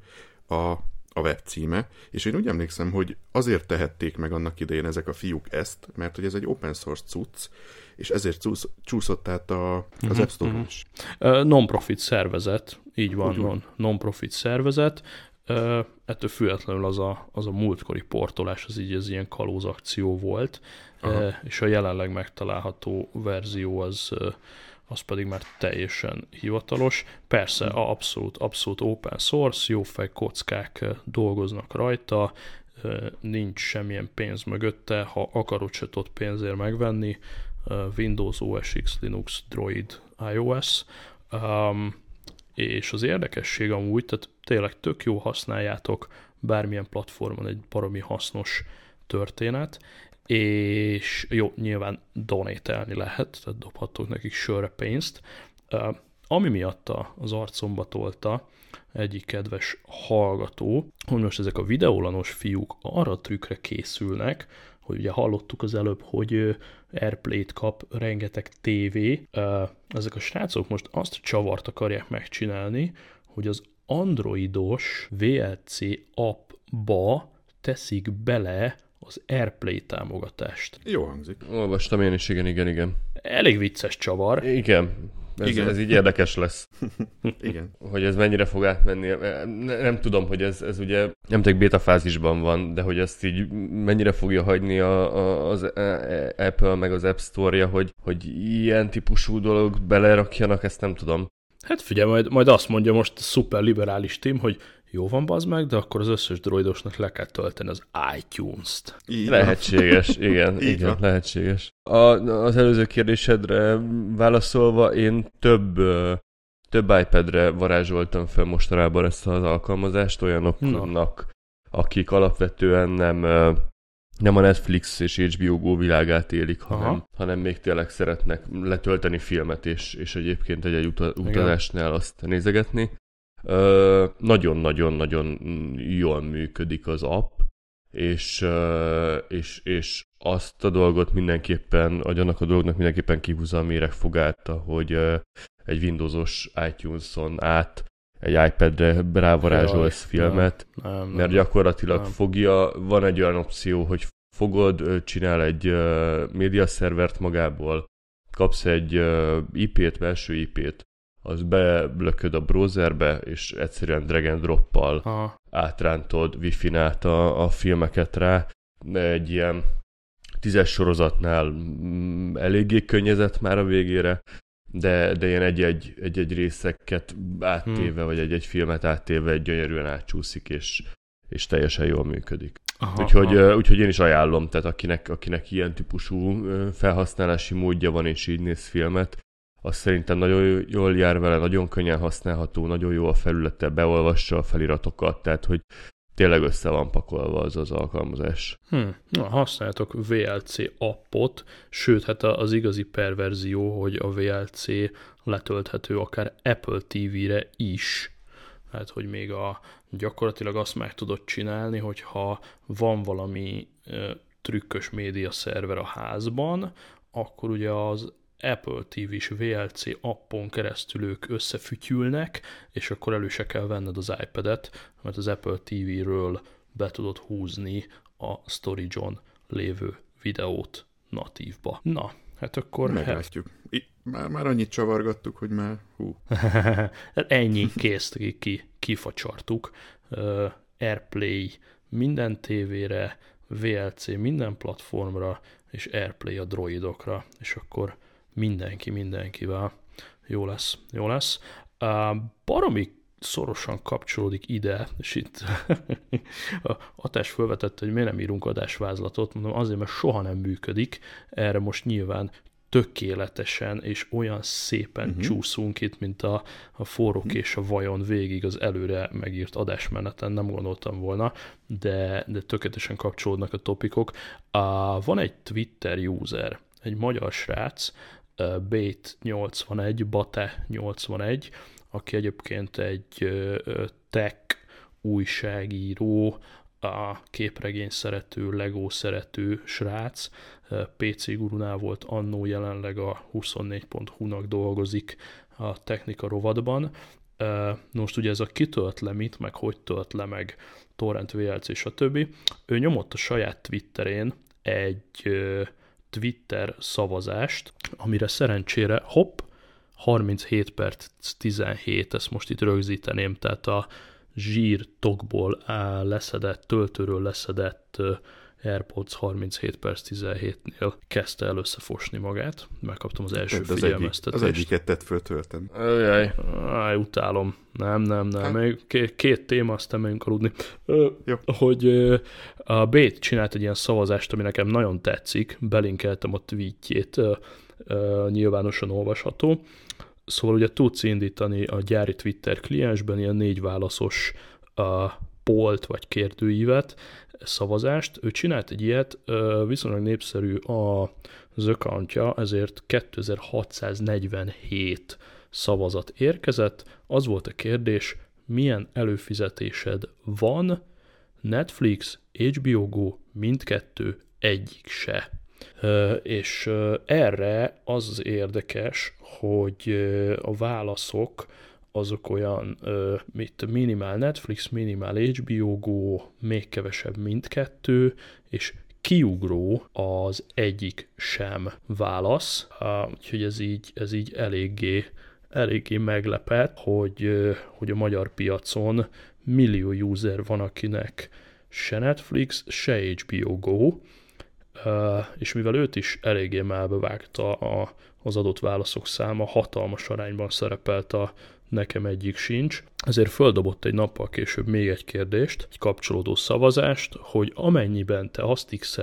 a a webcíme, és én úgy emlékszem, hogy azért tehették meg annak idején ezek a fiúk ezt, mert hogy ez egy open source cucc, és ezért csúsz, csúszott át a, az uh-huh, App Store uh-huh. is. Uh, non-profit szervezet, így van, non, non-profit szervezet, uh, ettől függetlenül az a, az a múltkori portolás, az így az ilyen kalózakció volt, uh, és a jelenleg megtalálható verzió az uh, az pedig már teljesen hivatalos. Persze, a abszolút, abszolút open source, jó fej kockák dolgoznak rajta, nincs semmilyen pénz mögötte, ha akarod se tudod pénzért megvenni, Windows, OS X, Linux, Droid, iOS, um, és az érdekesség amúgy, tehát tényleg tök jó használjátok bármilyen platformon egy baromi hasznos történet, és jó, nyilván donatelni lehet, tehát dobhattok nekik sörre pénzt. Ami miatt az arcomba tolta egyik kedves hallgató, hogy most ezek a videólanos fiúk arra trükkre készülnek, hogy ugye hallottuk az előbb, hogy Airplay-t kap rengeteg tévé. Ezek a srácok most azt csavart akarják megcsinálni, hogy az androidos VLC appba teszik bele az AirPlay támogatást. Jó hangzik. Olvastam én is, igen, igen, igen. Elég vicces csavar. Igen. Ez, Igen. ez így érdekes lesz. [LAUGHS] Igen. Hogy ez mennyire fog átmenni. Ne, nem tudom, hogy ez, ez ugye nem tek beta fázisban van, de hogy ezt így mennyire fogja hagyni a, a, az Apple meg az App Store-ja, hogy, hogy ilyen típusú dolog belerakjanak, ezt nem tudom. Hát figyelj, majd, majd azt mondja most a szuper liberális team, hogy jó van, bazd meg, de akkor az összes droidosnak le kell tölteni az iTunes-t. Így lehetséges, [LAUGHS] igen, igen, van. lehetséges. A, az előző kérdésedre válaszolva, én több több iPad-re varázsoltam fel mostanában ezt az alkalmazást olyanoknak, no. akik alapvetően nem nem a Netflix és HBO Go világát élik, hanem, hanem még tényleg szeretnek letölteni filmet, és, és egyébként egy-egy utazásnál azt nézegetni. Nagyon-nagyon-nagyon jól működik az app, és, és, és azt a dolgot mindenképpen, annak a dolognak mindenképpen kihúzza a méregfogát, hogy egy Windowsos iTunes-on át egy iPad-re rávarázsolsz filmet, nem, nem, mert gyakorlatilag nem. fogja, van egy olyan opció, hogy fogod, csinál egy médiaszervert magából, kapsz egy IP-t, belső IP-t, az belököd a browserbe, és egyszerűen drag and droppal átrántod wifi-n át a, a filmeket rá. Egy ilyen tízes sorozatnál mm, eléggé könnyezett már a végére, de, de ilyen egy-egy, egy-egy részeket áttéve, hmm. vagy egy-egy filmet áttéve egy gyönyörűen átcsúszik, és, és teljesen jól működik. Aha, úgyhogy, aha. úgyhogy én is ajánlom, tehát akinek, akinek ilyen típusú felhasználási módja van, és így néz filmet, az szerintem nagyon jól jár vele, nagyon könnyen használható, nagyon jó a felülete, beolvassa a feliratokat, tehát hogy tényleg össze van pakolva az az alkalmazás. Hmm. Na, használjátok VLC appot, sőt, hát az igazi perverzió, hogy a VLC letölthető akár Apple TV-re is. Hát, hogy még a gyakorlatilag azt meg tudod csinálni, hogyha van valami e, trükkös média szerver a házban, akkor ugye az Apple TV-s VLC appon keresztül ők összefütyülnek, és akkor elő se kell venned az iPad-et, mert az Apple TV-ről be tudod húzni a storage lévő videót natívba. Na, hát akkor... Meglátjuk. I- már, már annyit csavargattuk, hogy már hú. [LAUGHS] Ennyi, kész, ki, kifacsartuk. Uh, Airplay minden tévére, VLC minden platformra, és Airplay a droidokra, és akkor mindenki mindenkivel. Jó lesz, jó lesz. Baromi szorosan kapcsolódik ide, és itt [LAUGHS] a Atás felvetette, hogy miért nem írunk adásvázlatot, mondom azért, mert soha nem működik, erre most nyilván tökéletesen és olyan szépen uh-huh. csúszunk itt, mint a, a forrók uh-huh. és a vajon végig az előre megírt adásmeneten, nem gondoltam volna, de, de tökéletesen kapcsolódnak a topikok. A, van egy Twitter user, egy magyar srác, Bait81, Bate81, aki egyébként egy tech újságíró, a képregény szerető, Lego szerető srác, PC gurunál volt annó, jelenleg a 24.hu-nak dolgozik a technika rovadban. Most ugye ez a kitölt le mit, meg hogy tölt le, meg torrent VLC, stb. Ő nyomott a saját Twitterén egy Twitter szavazást, amire szerencsére hopp, 37 perc 17, ezt most itt rögzíteném, tehát a zsír tokból leszedett, töltőről leszedett AirPods 37 perc 17-nél kezdte el összefosni magát. Megkaptam az első az figyelmeztetést. Egyik, az egyiket tett föl tölteni. Ajaj. Aj, utálom. Nem, nem, nem. Hát. Még két, két téma, aztán megyünk aludni. Jó. Hogy a Bét csinált egy ilyen szavazást, ami nekem nagyon tetszik. Belinkeltem a tweetjét, nyilvánosan olvasható. Szóval ugye tudsz indítani a gyári Twitter kliensben ilyen négy válaszos a polt vagy kérdőívet, szavazást. Ő csinált egy ilyet, viszonylag népszerű az accountja, ezért 2647 szavazat érkezett. Az volt a kérdés, milyen előfizetésed van, Netflix, HBO Go, mindkettő, egyik se. És erre az érdekes, hogy a válaszok azok olyan, mint minimál Netflix, minimál HBO Go, még kevesebb mindkettő, és kiugró az egyik sem válasz, úgyhogy ez így, ez így eléggé, eléggé meglepett, hogy, hogy a magyar piacon millió user van, akinek se Netflix, se HBO Go, és mivel őt is eléggé melbevágta a, az adott válaszok száma, hatalmas arányban szerepelt a nekem egyik sincs, ezért földobott egy nappal később még egy kérdést, egy kapcsolódó szavazást, hogy amennyiben te azt x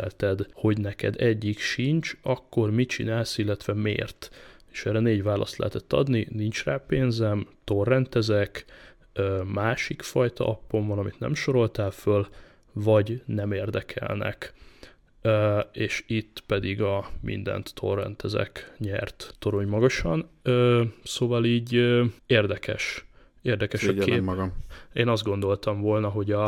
hogy neked egyik sincs, akkor mit csinálsz, illetve miért? És erre négy választ lehetett adni, nincs rá pénzem, torrentezek, másik fajta appon van, amit nem soroltál föl, vagy nem érdekelnek és itt pedig a mindent torrentezek nyert torony magasan. Szóval így érdekes, érdekes a kép. magam. Én azt gondoltam volna, hogy a,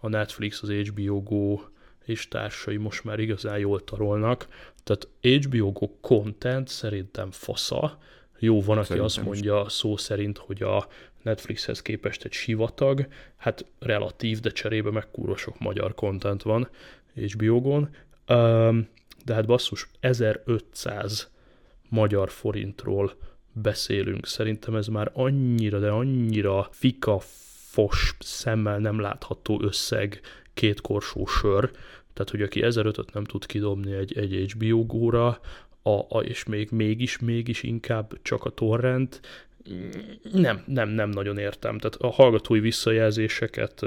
a Netflix, az HBO Go és társai most már igazán jól tarolnak. Tehát HBO Go content szerintem fasza. Jó, van, aki szerintem azt mondja is. szó szerint, hogy a Netflixhez képest egy sivatag, hát relatív, de cserébe meg sok magyar content van, HBO-gon, de hát basszus, 1500 magyar forintról beszélünk. Szerintem ez már annyira, de annyira fika, fos szemmel nem látható összeg két korsó sör, tehát hogy aki 1500 nem tud kidobni egy, egy HBO góra, a, a, és még mégis, mégis inkább csak a torrent, nem, nem, nem nagyon értem. Tehát a hallgatói visszajelzéseket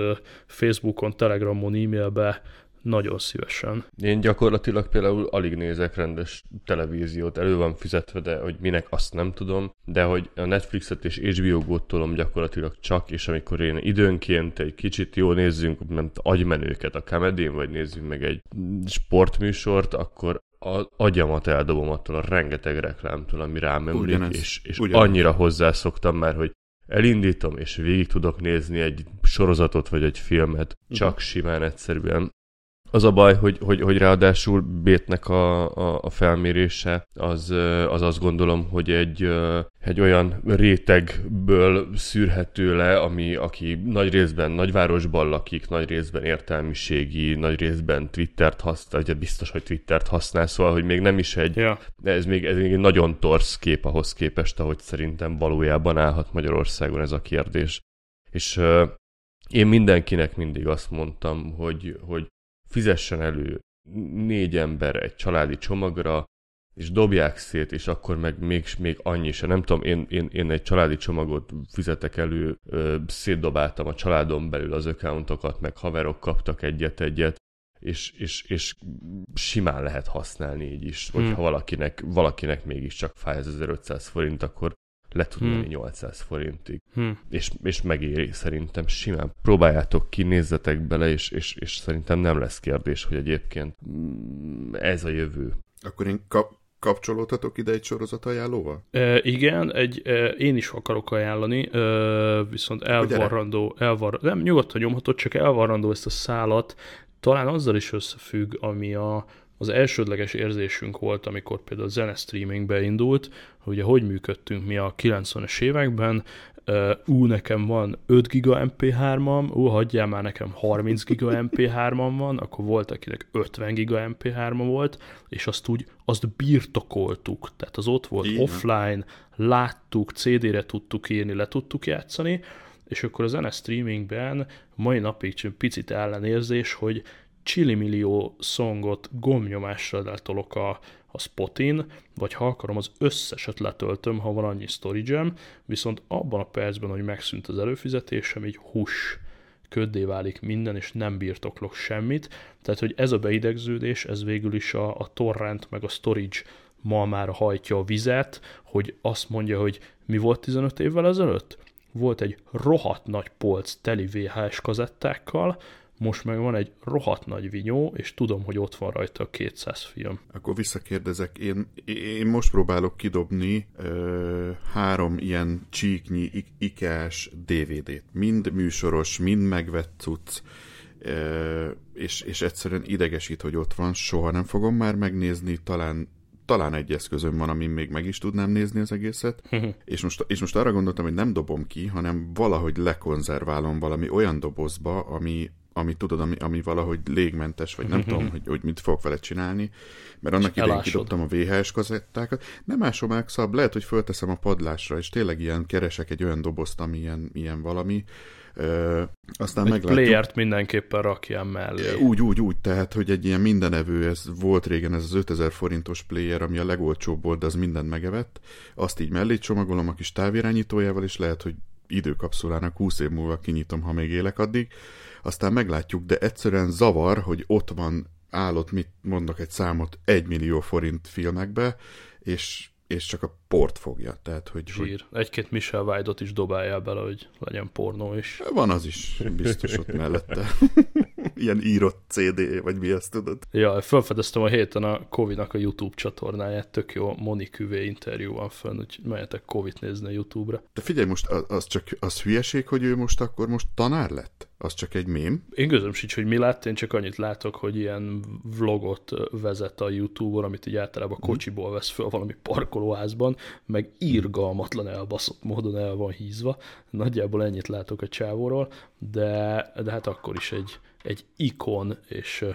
Facebookon, Telegramon, e-mailbe nagyon szívesen. Én gyakorlatilag például alig nézek rendes televíziót, elő van fizetve, de hogy minek azt nem tudom, de hogy a Netflixet és HBO Go-t tolom gyakorlatilag csak, és amikor én időnként egy kicsit jó nézzünk, nem agymenőket a comedy vagy nézzünk meg egy sportműsort, akkor az agyamat eldobom attól a rengeteg reklámtól, ami rám ömlik, ugyanez, és, és ugyanez. annyira hozzászoktam már, hogy elindítom, és végig tudok nézni egy sorozatot vagy egy filmet, csak uh-huh. simán egyszerűen az a baj, hogy, hogy, hogy ráadásul Bétnek a, a, a felmérése az, az azt gondolom, hogy egy, egy olyan rétegből szűrhető le, ami, aki nagy részben nagyvárosban lakik, nagy részben értelmiségi, nagy részben Twittert használ, ugye biztos, hogy Twittert használ, szóval, hogy még nem is egy, ja. ez, még, ez még egy nagyon torsz kép ahhoz képest, ahogy szerintem valójában állhat Magyarországon ez a kérdés. És én mindenkinek mindig azt mondtam, hogy, hogy fizessen elő négy ember egy családi csomagra, és dobják szét, és akkor meg még, még annyi se. Nem tudom, én, én, én egy családi csomagot fizetek elő, ö, szétdobáltam a családon belül az accountokat, meg haverok kaptak egyet-egyet, és, és, és simán lehet használni így is. Hmm. Hogyha valakinek, valakinek mégiscsak fáj ez 1500 forint, akkor le tud menni hmm. 800 forintig. Hmm. És, és megéri szerintem simán. Próbáljátok ki, nézzetek bele, és, és, és szerintem nem lesz kérdés, hogy egyébként mm, ez a jövő. Akkor én kap, kapcsolódhatok ide egy sorozat ajánlóval? E, igen, egy, e, én is akarok ajánlani, e, viszont elvarrandó, elvar, nem nyugodtan nyomhatod, csak elvarrandó ezt a szálat, talán azzal is összefügg, ami a, az elsődleges érzésünk volt, amikor például a zene streaming beindult, hogy ugye hogy működtünk mi a 90-es években, ú, nekem van 5 giga MP3-am, ú, hagyjál már nekem 30 giga MP3-am van, akkor volt, akinek 50 giga MP3 volt, és azt úgy, azt birtokoltuk, tehát az ott volt Igen. offline, láttuk, CD-re tudtuk írni, le tudtuk játszani, és akkor a zene streamingben mai napig csak picit ellenérzés, hogy csillimillió szongot gomnyomással letolok a, a spotin, vagy ha akarom, az összeset letöltöm, ha van annyi storage viszont abban a percben, hogy megszűnt az előfizetésem, így hús köddé válik minden, és nem birtoklok semmit. Tehát, hogy ez a beidegződés, ez végül is a, a torrent meg a storage ma már hajtja a vizet, hogy azt mondja, hogy mi volt 15 évvel ezelőtt? Volt egy rohadt nagy polc teli VHS kazettákkal, most meg van egy rohadt nagy vinyó, és tudom, hogy ott van rajta a 200 film. Akkor visszakérdezek, én, én most próbálok kidobni ö, három ilyen csíknyi ikás DVD-t. Mind műsoros, mind megvett cucc, ö, és, és egyszerűen idegesít, hogy ott van, soha nem fogom már megnézni, talán talán egy eszközöm van, amin még meg is tudnám nézni az egészet, és, most, és most arra gondoltam, hogy nem dobom ki, hanem valahogy lekonzerválom valami olyan dobozba, ami, ami tudod, ami, ami valahogy légmentes, vagy nem mhm. tudom, hogy, hogy mit fogok vele csinálni, mert annak idején kidobtam a VHS kazettákat. Nem ásom meg, szóval lehet, hogy fölteszem a padlásra, és tényleg ilyen keresek egy olyan dobozt, ami ilyen, ilyen valami, Ö, aztán egy meglátjuk. playert mindenképpen rakjam mellé. Úgy, úgy, úgy, tehát, hogy egy ilyen mindenevő, ez volt régen ez az 5000 forintos player, ami a legolcsóbb volt, de az mindent megevett. Azt így mellé csomagolom a kis távirányítójával, és lehet, hogy időkapszulának 20 év múlva kinyitom, ha még élek addig aztán meglátjuk, de egyszerűen zavar, hogy ott van állott, mit mondok egy számot, egy millió forint filmekbe, és, és csak a port fogja. Tehát, hogy, Zsír. Hogy... Egy-két Michel White-ot is dobáljál bele, hogy legyen pornó is. Van az is, biztos ott mellette. [LAUGHS] Ilyen írott CD, vagy mi ezt tudod? Ja, felfedeztem a héten a Covid-nak a YouTube csatornáját, tök jó Moni Küvé interjú van fönn, úgyhogy menjetek Covid nézni a YouTube-ra. De figyelj, most az, az csak az hülyeség, hogy ő most akkor most tanár lett? Az csak egy mém? Én közöm sincs, hogy mi lett, én csak annyit látok, hogy ilyen vlogot vezet a YouTube-on, amit így általában mhm. kocsiból vesz föl valami parkolóházban, meg írgalmatlan elbaszott módon el van hízva. Nagyjából ennyit látok a csávóról, de, de hát akkor is egy, egy ikon, és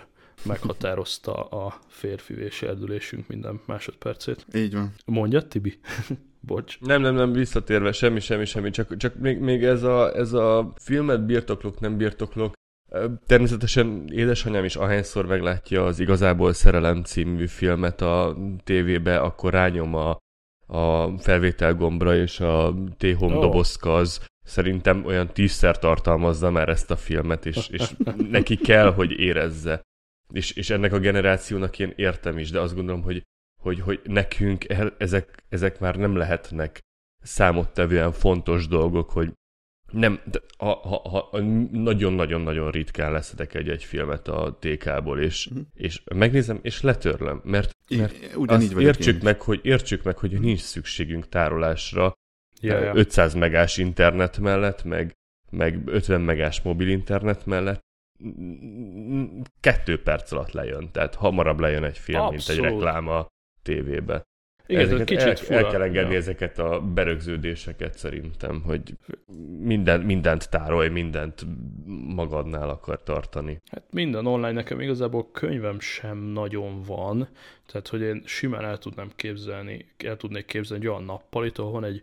meghatározta a férfi és erdülésünk minden másodpercét. Így van. Mondja, Tibi? [LAUGHS] Bocs. Nem, nem, nem, visszatérve, semmi, semmi, semmi, csak, csak még, még ez, a, ez a filmet birtoklok, nem birtoklok, Természetesen édesanyám is ahányszor meglátja az Igazából Szerelem című filmet a tévébe, akkor rányom a, a felvétel gombra, és a T-Home oh. dobozka az szerintem olyan tízszer tartalmazza már ezt a filmet, és, és neki kell, hogy érezze. És, és ennek a generációnak én értem is, de azt gondolom, hogy, hogy, hogy nekünk ezek, ezek már nem lehetnek számottevően fontos dolgok, hogy nem, de ha, ha, ha nagyon-nagyon-nagyon ritkán leszedek egy-egy filmet a TK-ból, és, uh-huh. és megnézem, és letörlöm, mert, mert Ugyanígy azt értsük meg, hogy, értsük meg, hogy nincs szükségünk tárolásra ja, ja. 500 megás internet mellett, meg, meg 50 megás mobil internet mellett, kettő perc alatt lejön, tehát hamarabb lejön egy film, Abszolút. mint egy reklám a tévébe. Igen, ezeket kicsit el, fura. el kell engedni ja. ezeket a berögződéseket szerintem, hogy minden, mindent tárolj, mindent magadnál akar tartani. Hát minden online nekem igazából könyvem sem nagyon van, tehát hogy én simán el tudnám képzelni, el tudnék képzelni egy olyan nappalit, ahol van egy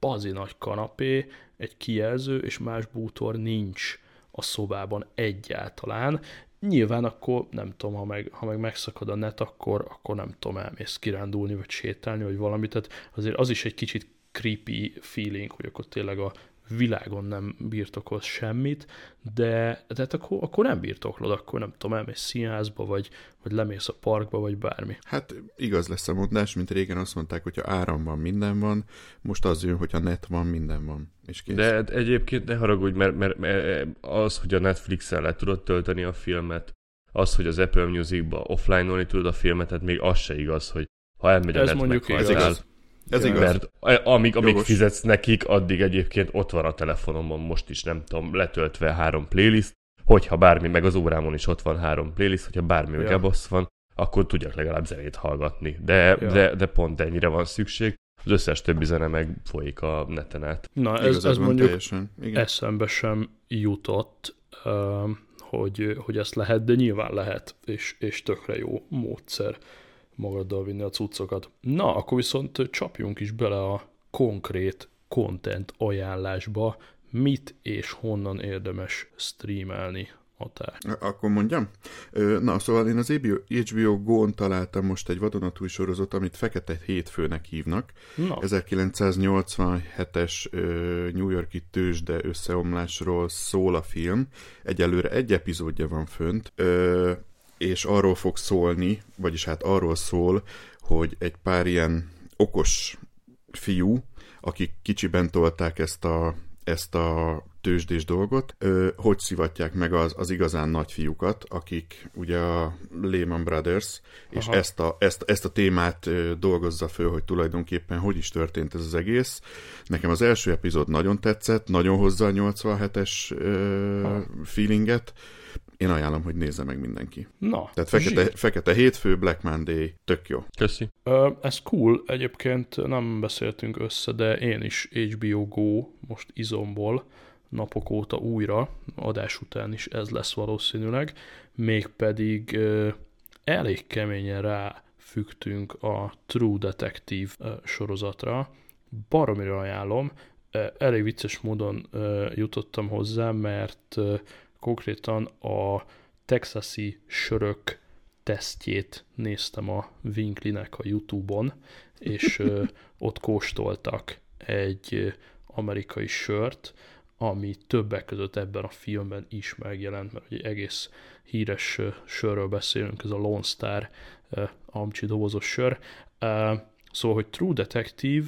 bazi nagy kanapé, egy kijelző, és más bútor nincs a szobában egyáltalán, nyilván akkor nem tudom, ha meg, ha meg megszakad a net, akkor, akkor nem tudom, elmész kirándulni, vagy sétálni, vagy valamit. Tehát azért az is egy kicsit creepy feeling, hogy akkor tényleg a világon nem birtokolsz semmit, de, de hát akkor, akkor nem birtoklod, akkor nem tudom, elmész színházba, vagy, vagy lemész a parkba, vagy bármi. Hát igaz lesz a mondás, mint régen azt mondták, hogyha áram van, minden van, most az jön, hogyha net van, minden van. És kész. De egyébként ne haragudj, mert, mert, mert az, hogy a Netflix-en le tudod tölteni a filmet, az, hogy az Apple Music-ba offline-olni tudod a filmet, tehát még az se igaz, hogy ha elmegy a Ez net mondjuk meghajtál, igaz. Ez igaz. Mert amíg, amíg Jogos. fizetsz nekik, addig egyébként ott van a telefonomon most is, nem tudom, letöltve három playlist, hogyha bármi, meg az órámon is ott van három playlist, hogyha bármi Ja. gebasz van, akkor tudjak legalább zenét hallgatni. De, Ja. de, de pont ennyire van szükség. Az összes többi zene meg folyik a neten át. Na, ez, Igazad ez mondjuk teljesen. Igen. eszembe sem jutott, hogy, hogy ezt lehet, de nyilván lehet, és, és tökre jó módszer magaddal vinni a cuccokat. Na, akkor viszont csapjunk is bele a konkrét content ajánlásba, mit és honnan érdemes streamelni határ. Akkor mondjam? Na, szóval én az HBO, Go-n találtam most egy vadonatúj sorozat, amit Fekete Hétfőnek hívnak. Na, 1987-es ö, New Yorki tőzsde összeomlásról szól a film. Egyelőre egy epizódja van fönt, és arról fog szólni, vagyis hát arról szól, hogy egy pár ilyen okos fiú, akik kicsiben tolták ezt a, ezt a tőzsdés dolgot, ö, hogy szivatják meg az, az igazán nagy fiúkat, akik ugye a Lehman Brothers, és ezt a, ezt, ezt a témát ö, dolgozza föl, hogy tulajdonképpen hogy is történt ez az egész. Nekem az első epizód nagyon tetszett, nagyon hozza a 87-es ö, feelinget. Én ajánlom, hogy nézze meg mindenki. na Tehát fekete, zsír. fekete hétfő, Black Monday, tök jó. Köszi. Ö, Ez cool, egyébként nem beszéltünk össze, de én is HBO Go most izomból napok óta újra, adás után is ez lesz valószínűleg, mégpedig ö, elég keményen ráfügtünk a True Detective ö, sorozatra. Baromira ajánlom, elég vicces módon ö, jutottam hozzá, mert ö, konkrétan a texasi sörök tesztjét néztem a Winklinek a Youtube-on, és [LAUGHS] ott kóstoltak egy amerikai sört, ami többek között ebben a filmben is megjelent, mert egy egész híres sörről beszélünk, ez a Lone Star amcsi dobozos sör. Szóval, hogy True Detective,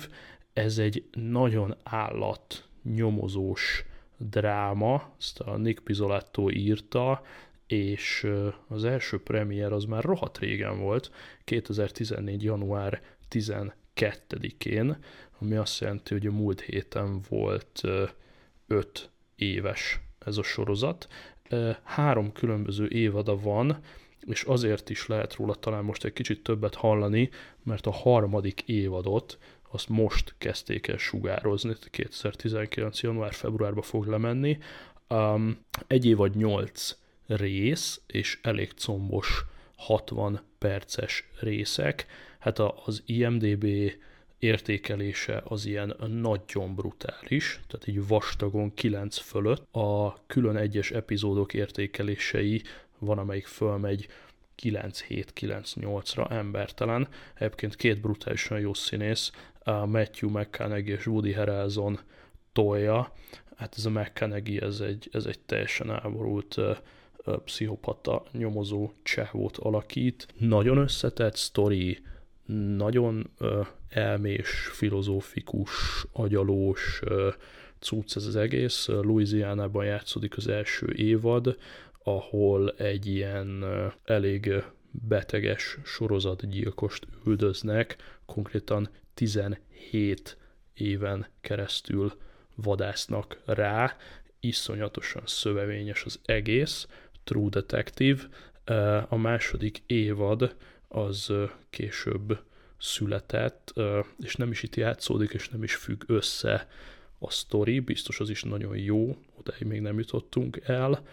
ez egy nagyon állat nyomozós dráma, ezt a Nick Pizzolatto írta, és az első premier az már rohadt régen volt, 2014. január 12-én, ami azt jelenti, hogy a múlt héten volt 5 éves ez a sorozat. Három különböző évada van, és azért is lehet róla talán most egy kicsit többet hallani, mert a harmadik évadot azt most kezdték el sugározni, 2019. január-februárba fog lemenni. Um, egy évad 8 rész, és elég combos 60 perces részek. Hát az IMDB értékelése az ilyen nagyon brutális, tehát így vastagon 9 fölött. A külön egyes epizódok értékelései van, amelyik fölmegy 9-7-9-8-ra embertelen. Egyébként két brutálisan jó színész, Matthew McConaughey és Woody Harrelson tolja. Hát ez a McConaughey, ez egy, ez egy teljesen elborult pszichopata nyomozó csehót alakít. Nagyon összetett sztori, nagyon ö, elmés, filozófikus, agyalós ö, cucc ez az egész. Louisianában játszódik az első évad, ahol egy ilyen ö, elég beteges sorozatgyilkost üldöznek, konkrétan 17 éven keresztül vadásznak rá, iszonyatosan szövevényes az egész, True Detective. A második évad az később született, és nem is itt játszódik, és nem is függ össze a sztori, biztos az is nagyon jó, odáig még nem jutottunk el,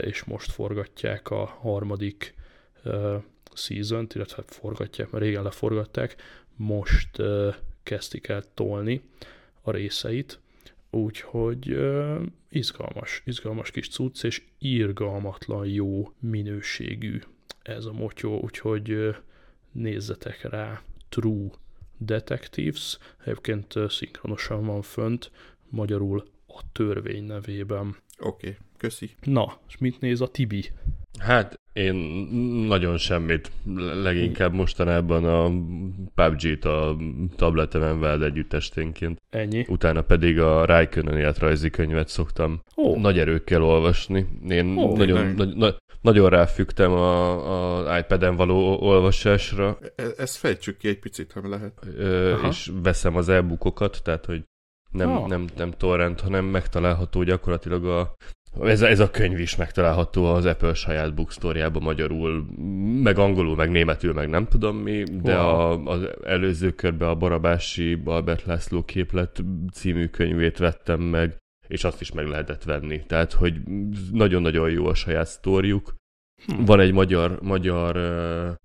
és most forgatják a harmadik ö, season-t, illetve forgatják, mert régen leforgatták, most ö, kezdik el tolni a részeit. Úgyhogy uh, izgalmas, izgalmas kis cucc, és irgalmatlan jó minőségű ez a motyó, úgyhogy uh, nézzetek rá, True Detectives, egyébként uh, szinkronosan van fönt, magyarul a törvény nevében. Oké, okay, köszi. Na, és mit néz a Tibi? Hát én nagyon semmit. Leginkább mostanában a PUBG-t a tabletemen veled együtt esténként. Ennyi. Utána pedig a Raikkonen életrajzi könyvet szoktam oh. nagy erőkkel olvasni. Én oh, nagyon, nagy, na, nagyon ráfügtem a, a iPad-en való olvasásra. E, ezt fejtsük ki egy picit, ha lehet. Ö, és veszem az e-bookokat, tehát hogy nem, oh. nem, nem torrent, hanem megtalálható gyakorlatilag a ez, ez a könyv is megtalálható az Apple saját bookstore magyarul, meg angolul, meg németül, meg nem tudom mi, de wow. a, az előző körben a Barabási Albert László képlet című könyvét vettem meg, és azt is meg lehetett venni. Tehát, hogy nagyon-nagyon jó a saját sztóriuk. Hm. Van egy magyar, magyar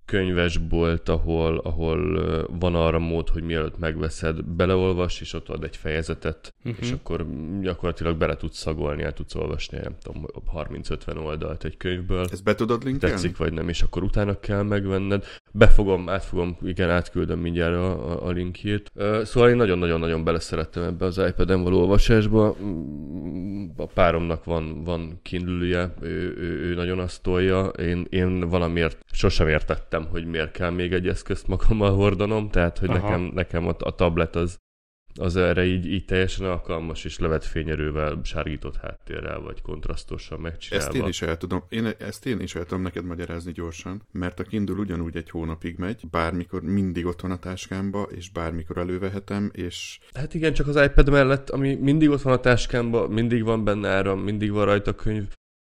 könyvesbolt, ahol, ahol van arra mód, hogy mielőtt megveszed, beleolvas, és ott ad egy fejezetet, uh-huh. és akkor gyakorlatilag bele tudsz szagolni, el tudsz olvasni, nem tudom, 30-50 oldalt egy könyvből. Ezt be tudod linkelni? Tetszik vagy nem, és akkor utána kell megvenned. Befogom, átfogom, igen, átküldöm mindjárt a, a, a linkjét. Szóval én nagyon-nagyon-nagyon beleszerettem ebbe az iPad-en való olvasásba. Mm, a páromnak van, van kindle ő, ő, ő nagyon azt tolja, én, én valamiért sosem értettem, hogy miért kell még egy eszközt magammal hordanom, tehát hogy nekem, nekem a, a tablet az, az erre így, így teljesen alkalmas, és levet fényerővel, sárgított háttérrel, vagy kontrasztosan megcsinálva. Ezt én is el tudom, én, ezt én is el tudom neked magyarázni gyorsan, mert a Kindle ugyanúgy egy hónapig megy, bármikor mindig ott van a táskámba, és bármikor elővehetem, és... Hát igen, csak az iPad mellett, ami mindig ott van a táskámba, mindig van benne áram, mindig van rajta könyv,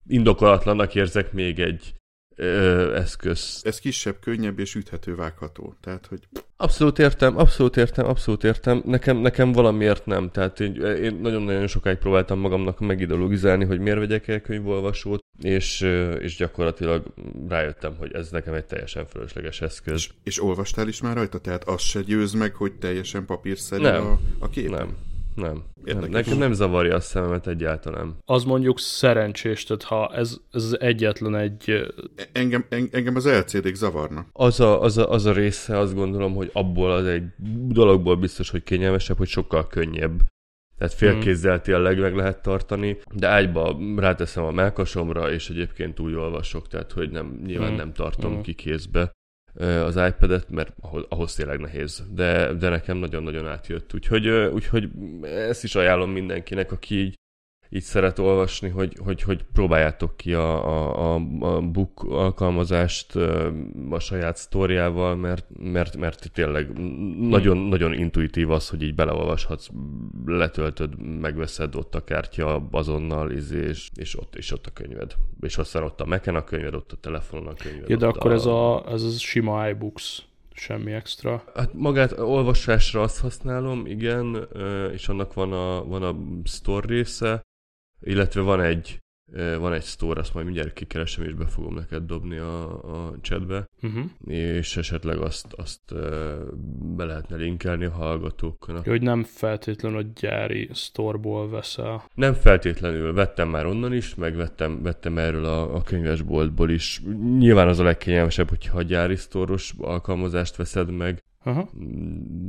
indokolatlannak érzek még egy ö, eszköz. Ez kisebb, könnyebb és üthető, vágható. Tehát, hogy... Abszolút értem, abszolút értem, abszolút értem. Nekem, nekem valamiért nem. Tehát én, én nagyon-nagyon sokáig próbáltam magamnak megideologizálni, hogy miért vegyek el könyvolvasót, és, és gyakorlatilag rájöttem, hogy ez nekem egy teljesen fölösleges eszköz. És, és olvastál is már rajta? Tehát az se győz meg, hogy teljesen papírszerű nem, a, a kép? Nem, nem. nem. Nekem nem zavarja a szememet egyáltalán. Az mondjuk szerencsés, tehát ha ez, ez egyetlen egy... Engem, engem az LCD-k zavarna. Az a, az, a, az a része, azt gondolom, hogy abból az egy dologból biztos, hogy kényelmesebb, hogy sokkal könnyebb. Tehát félkézzel tényleg meg lehet tartani, de ágyba ráteszem a melkasomra, és egyébként úgy olvasok, tehát hogy nem, nyilván hmm. nem tartom hmm. ki kézbe az iPad-et, mert ahhoz, ahhoz tényleg nehéz, de, de nekem nagyon-nagyon átjött. Úgyhogy, úgyhogy ezt is ajánlom mindenkinek, aki így így szeret olvasni, hogy, hogy, hogy próbáljátok ki a, a, a book alkalmazást a saját sztoriával, mert, mert, mert tényleg nagyon, hmm. nagyon intuitív az, hogy így beleolvashatsz, letöltöd, megveszed ott a kártya azonnal, izé, és, és, ott, és ott a könyved. És aztán ott a mac a könyved, ott a telefonon a könyved. Ja, de akkor a... ez, a, ez a sima iBooks semmi extra. Hát magát olvasásra azt használom, igen, és annak van a, van a store része, illetve van egy van egy store, azt majd mindjárt kikeresem, és be fogom neked dobni a, a chatbe, uh-huh. és esetleg azt, azt be lehetne linkelni a hallgatóknak. Hogy nem feltétlenül a gyári storeból veszel. Nem feltétlenül, vettem már onnan is, meg vettem, vettem erről a, a könyvesboltból is. Nyilván az a legkényelmesebb, hogyha a gyári sztoros alkalmazást veszed meg, Aha.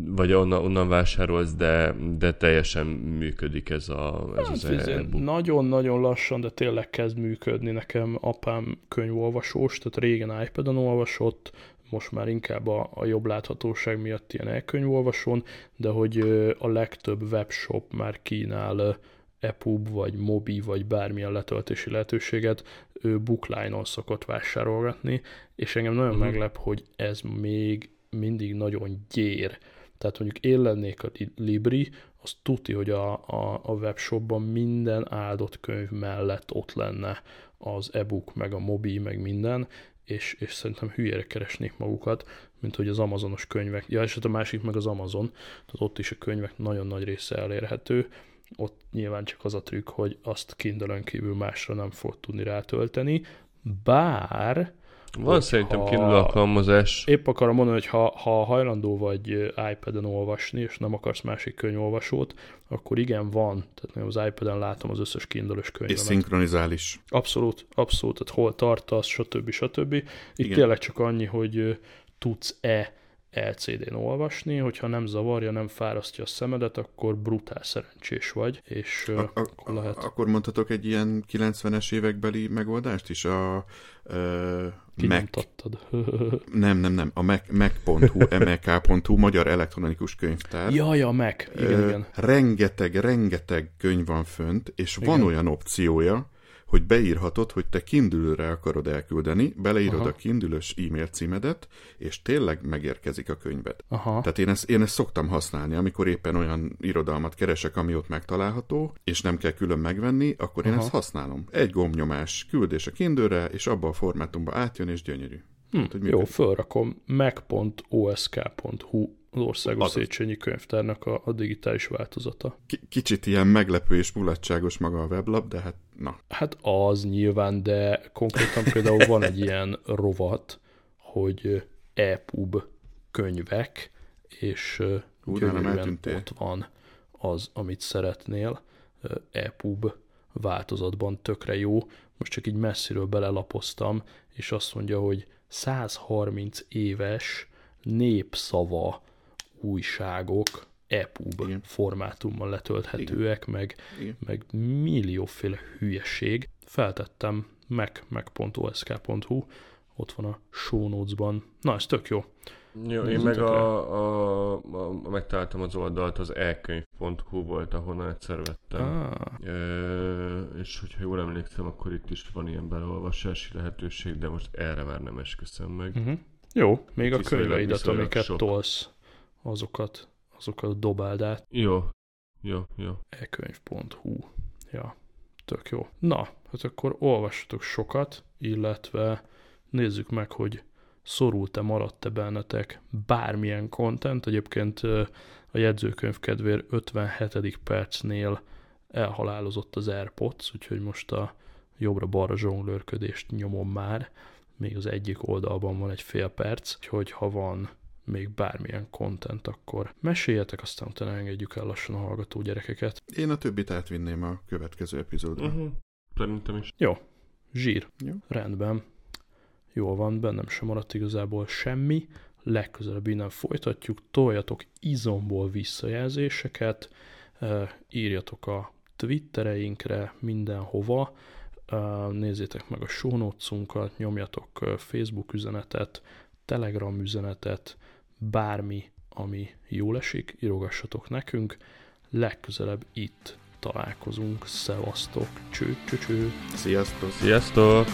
vagy onnan, onnan vásárolsz, de, de teljesen működik ez, a, ez hát, az e Nagyon-nagyon lassan, de tényleg kezd működni. Nekem apám könyvolvasós, tehát régen iPad-on olvasott, most már inkább a, a jobb láthatóság miatt ilyen elkönyvolvasón, de hogy a legtöbb webshop már kínál EPUB, vagy Mobi, vagy bármilyen letöltési lehetőséget, ő bookline-on szokott vásárolgatni, és engem nagyon uh-huh. meglep, hogy ez még mindig nagyon gyér. Tehát mondjuk én lennék a Libri, az tuti, hogy a, a, a webshopban minden áldott könyv mellett ott lenne az e-book, meg a mobi, meg minden, és, és szerintem hülyére keresnék magukat, mint hogy az Amazonos könyvek, ja, és hát a másik meg az Amazon, tehát ott is a könyvek nagyon nagy része elérhető, ott nyilván csak az a trükk, hogy azt kindle kívül másra nem fog tudni rátölteni, bár Van szerintem Kindle alkalmazás. Épp akarom mondani, hogy ha, ha hajlandó vagy iPad-en olvasni, és nem akarsz másik könyvolvasót, akkor igen, van. Tehát az iPad-en látom az összes Kindle-ös könyvemet. És szinkronizál is. Abszolút, abszolút. Tehát hol tartasz, stb. stb. Itt igen. tényleg csak annyi, hogy tudsz-e LCD-n olvasni, hogyha nem zavarja, nem fárasztja a szemedet, akkor brutál szerencsés vagy, és a, a, akkor lehet... Akkor mondhatok egy ilyen 90-es évekbeli megoldást is? A, a Mac... [LAUGHS] nem, nem, nem. A Mac, Mac.hu, [LAUGHS] mek.hu, Magyar Elektronikus Könyvtár. Jaj, a Mac. Igen, igen. Rengeteg, rengeteg könyv van fönt, és igen. van olyan opciója, hogy beírhatod, hogy te kindülőre akarod elküldeni, beleírod Aha. a kindülös e-mail címedet, és tényleg megérkezik a könyved. Aha. Tehát én ezt, én ezt szoktam használni, amikor éppen olyan irodalmat keresek, ami ott megtalálható, és nem kell külön megvenni, akkor én Aha. ezt használom. Egy gombnyomás, küldés a kindőre, és abba a formátumba átjön, és gyönyörű. Hm, hát, jó, fölrakom mac.osk.hu az Országos az Széchenyi Könyvtárnak a, a digitális változata. K- kicsit ilyen meglepő és mulatságos maga a weblap, de hát na. Hát az nyilván, de konkrétan például van egy ilyen rovat, hogy EPUB könyvek, és gyönyörűen ott van az, amit szeretnél. EPUB változatban tökre jó. Most csak így messziről belelapoztam, és azt mondja, hogy 130 éves népszava újságok EPUB Igen. formátummal letölthetőek, Igen. meg, Igen. meg millióféle hülyeség. Feltettem mac, mac.osk.hu, ott van a show notes-ban. Na, ez tök jó. Jó, én meg a, a, a, megtaláltam az oldalt, az elkönyv.hu volt, ahonnan egyszer vettem. Ah. E, és hogyha jól emlékszem, akkor itt is van ilyen beleolvasási lehetőség, de most erre már nem esküszöm meg. Uh-huh. Jó, még a könyveidet, amiket sok. tolsz, azokat, azokat dobáld át. Jó, jó, jó. ekönyv.hu Ja, tök jó. Na, hát akkor olvassatok sokat, illetve nézzük meg, hogy szorult-e, maradt-e bennetek bármilyen content. Egyébként a jegyzőkönyv kedvér 57. percnél elhalálozott az AirPods, úgyhogy most a jobbra-balra zsonglőrködést nyomom már. Még az egyik oldalban van egy fél perc, úgyhogy ha van még bármilyen content, akkor meséljetek, aztán utána engedjük el lassan a hallgató gyerekeket. Én a többit átvinném a következő epizódra. Uh-huh. Szerintem is. Jó. Zsír. Jó. Rendben. Jól van, bennem sem maradt igazából semmi. Legközelebb innen folytatjuk. Toljatok izomból visszajelzéseket, írjatok a Twittereinkre, mindenhova. Nézzétek meg a show nyomjatok Facebook üzenetet, Telegram üzenetet, bármi, ami jól esik, írogassatok nekünk. Legközelebb itt találkozunk. Szevasztok! Cső, cső, cső. Sziasztok! Sziasztok!